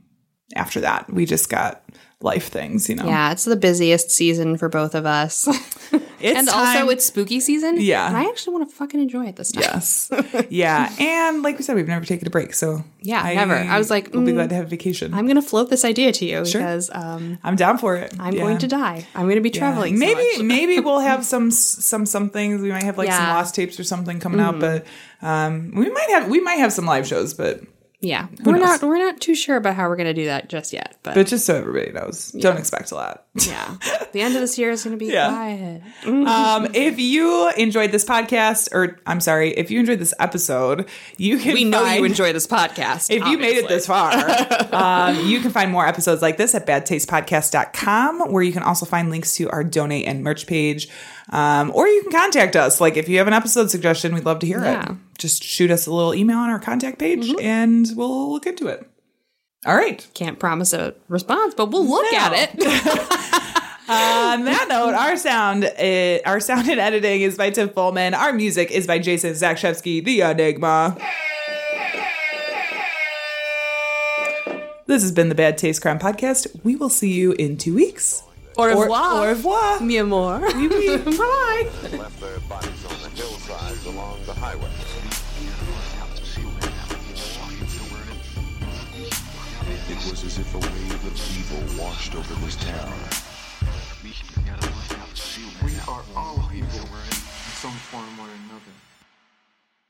after that. We just got life things, you know. Yeah, it's the busiest season for both of us, [LAUGHS] It's and time- also it's spooky season. Yeah. and I actually want to fucking enjoy it this time. Yes. yeah. And like we said, we've never taken a break. So Yeah, I, never. I was like, we'll be mm, glad to have a vacation. I'm, gonna float this idea to you because um, I'm down for it. I'm Yeah. going to die. I'm going to be Yeah. traveling. so Maybe much. maybe [LAUGHS] we'll have some some some things. We might have like some Yeah. Mm-hmm. lost tapes or something coming out, but um, we might have we might have some live shows, but Yeah, we're knows? not we're not too sure about how we're gonna do that just yet, but, but just so everybody knows, don't expect a lot. yeah, the end of this year is gonna be [LAUGHS] Yeah. quiet. [LAUGHS] um, if you enjoyed this podcast, or I'm sorry, if you enjoyed this episode, you can We know find, you enjoy this podcast. [LAUGHS] If you made it this far, um, you can find more episodes like this at badtastepodcast.com, where you can also find links to our donate and merch page. Um, or you can contact us. Like if you have an episode suggestion, we'd love to hear Yeah. Mm-hmm. it. Just shoot us a little email on our contact page and we'll look into it. All right. can't promise a response, but we'll look No. at it. [LAUGHS] [LAUGHS] On that note, our sound, uh, our sound and editing is by Tim Fullman. Our music is by Jason Zakshevsky, the Enigma. This has been the Bad Taste Crime Podcast. We will see you in two weeks. Au Or- revoir. Au revoir. Mi amor. [LAUGHS] Oui, oui. [LAUGHS] Bye. left their bodies on the hillsides along the highway. It was as if a wave of evil washed over this town. We are all evil in some form or another.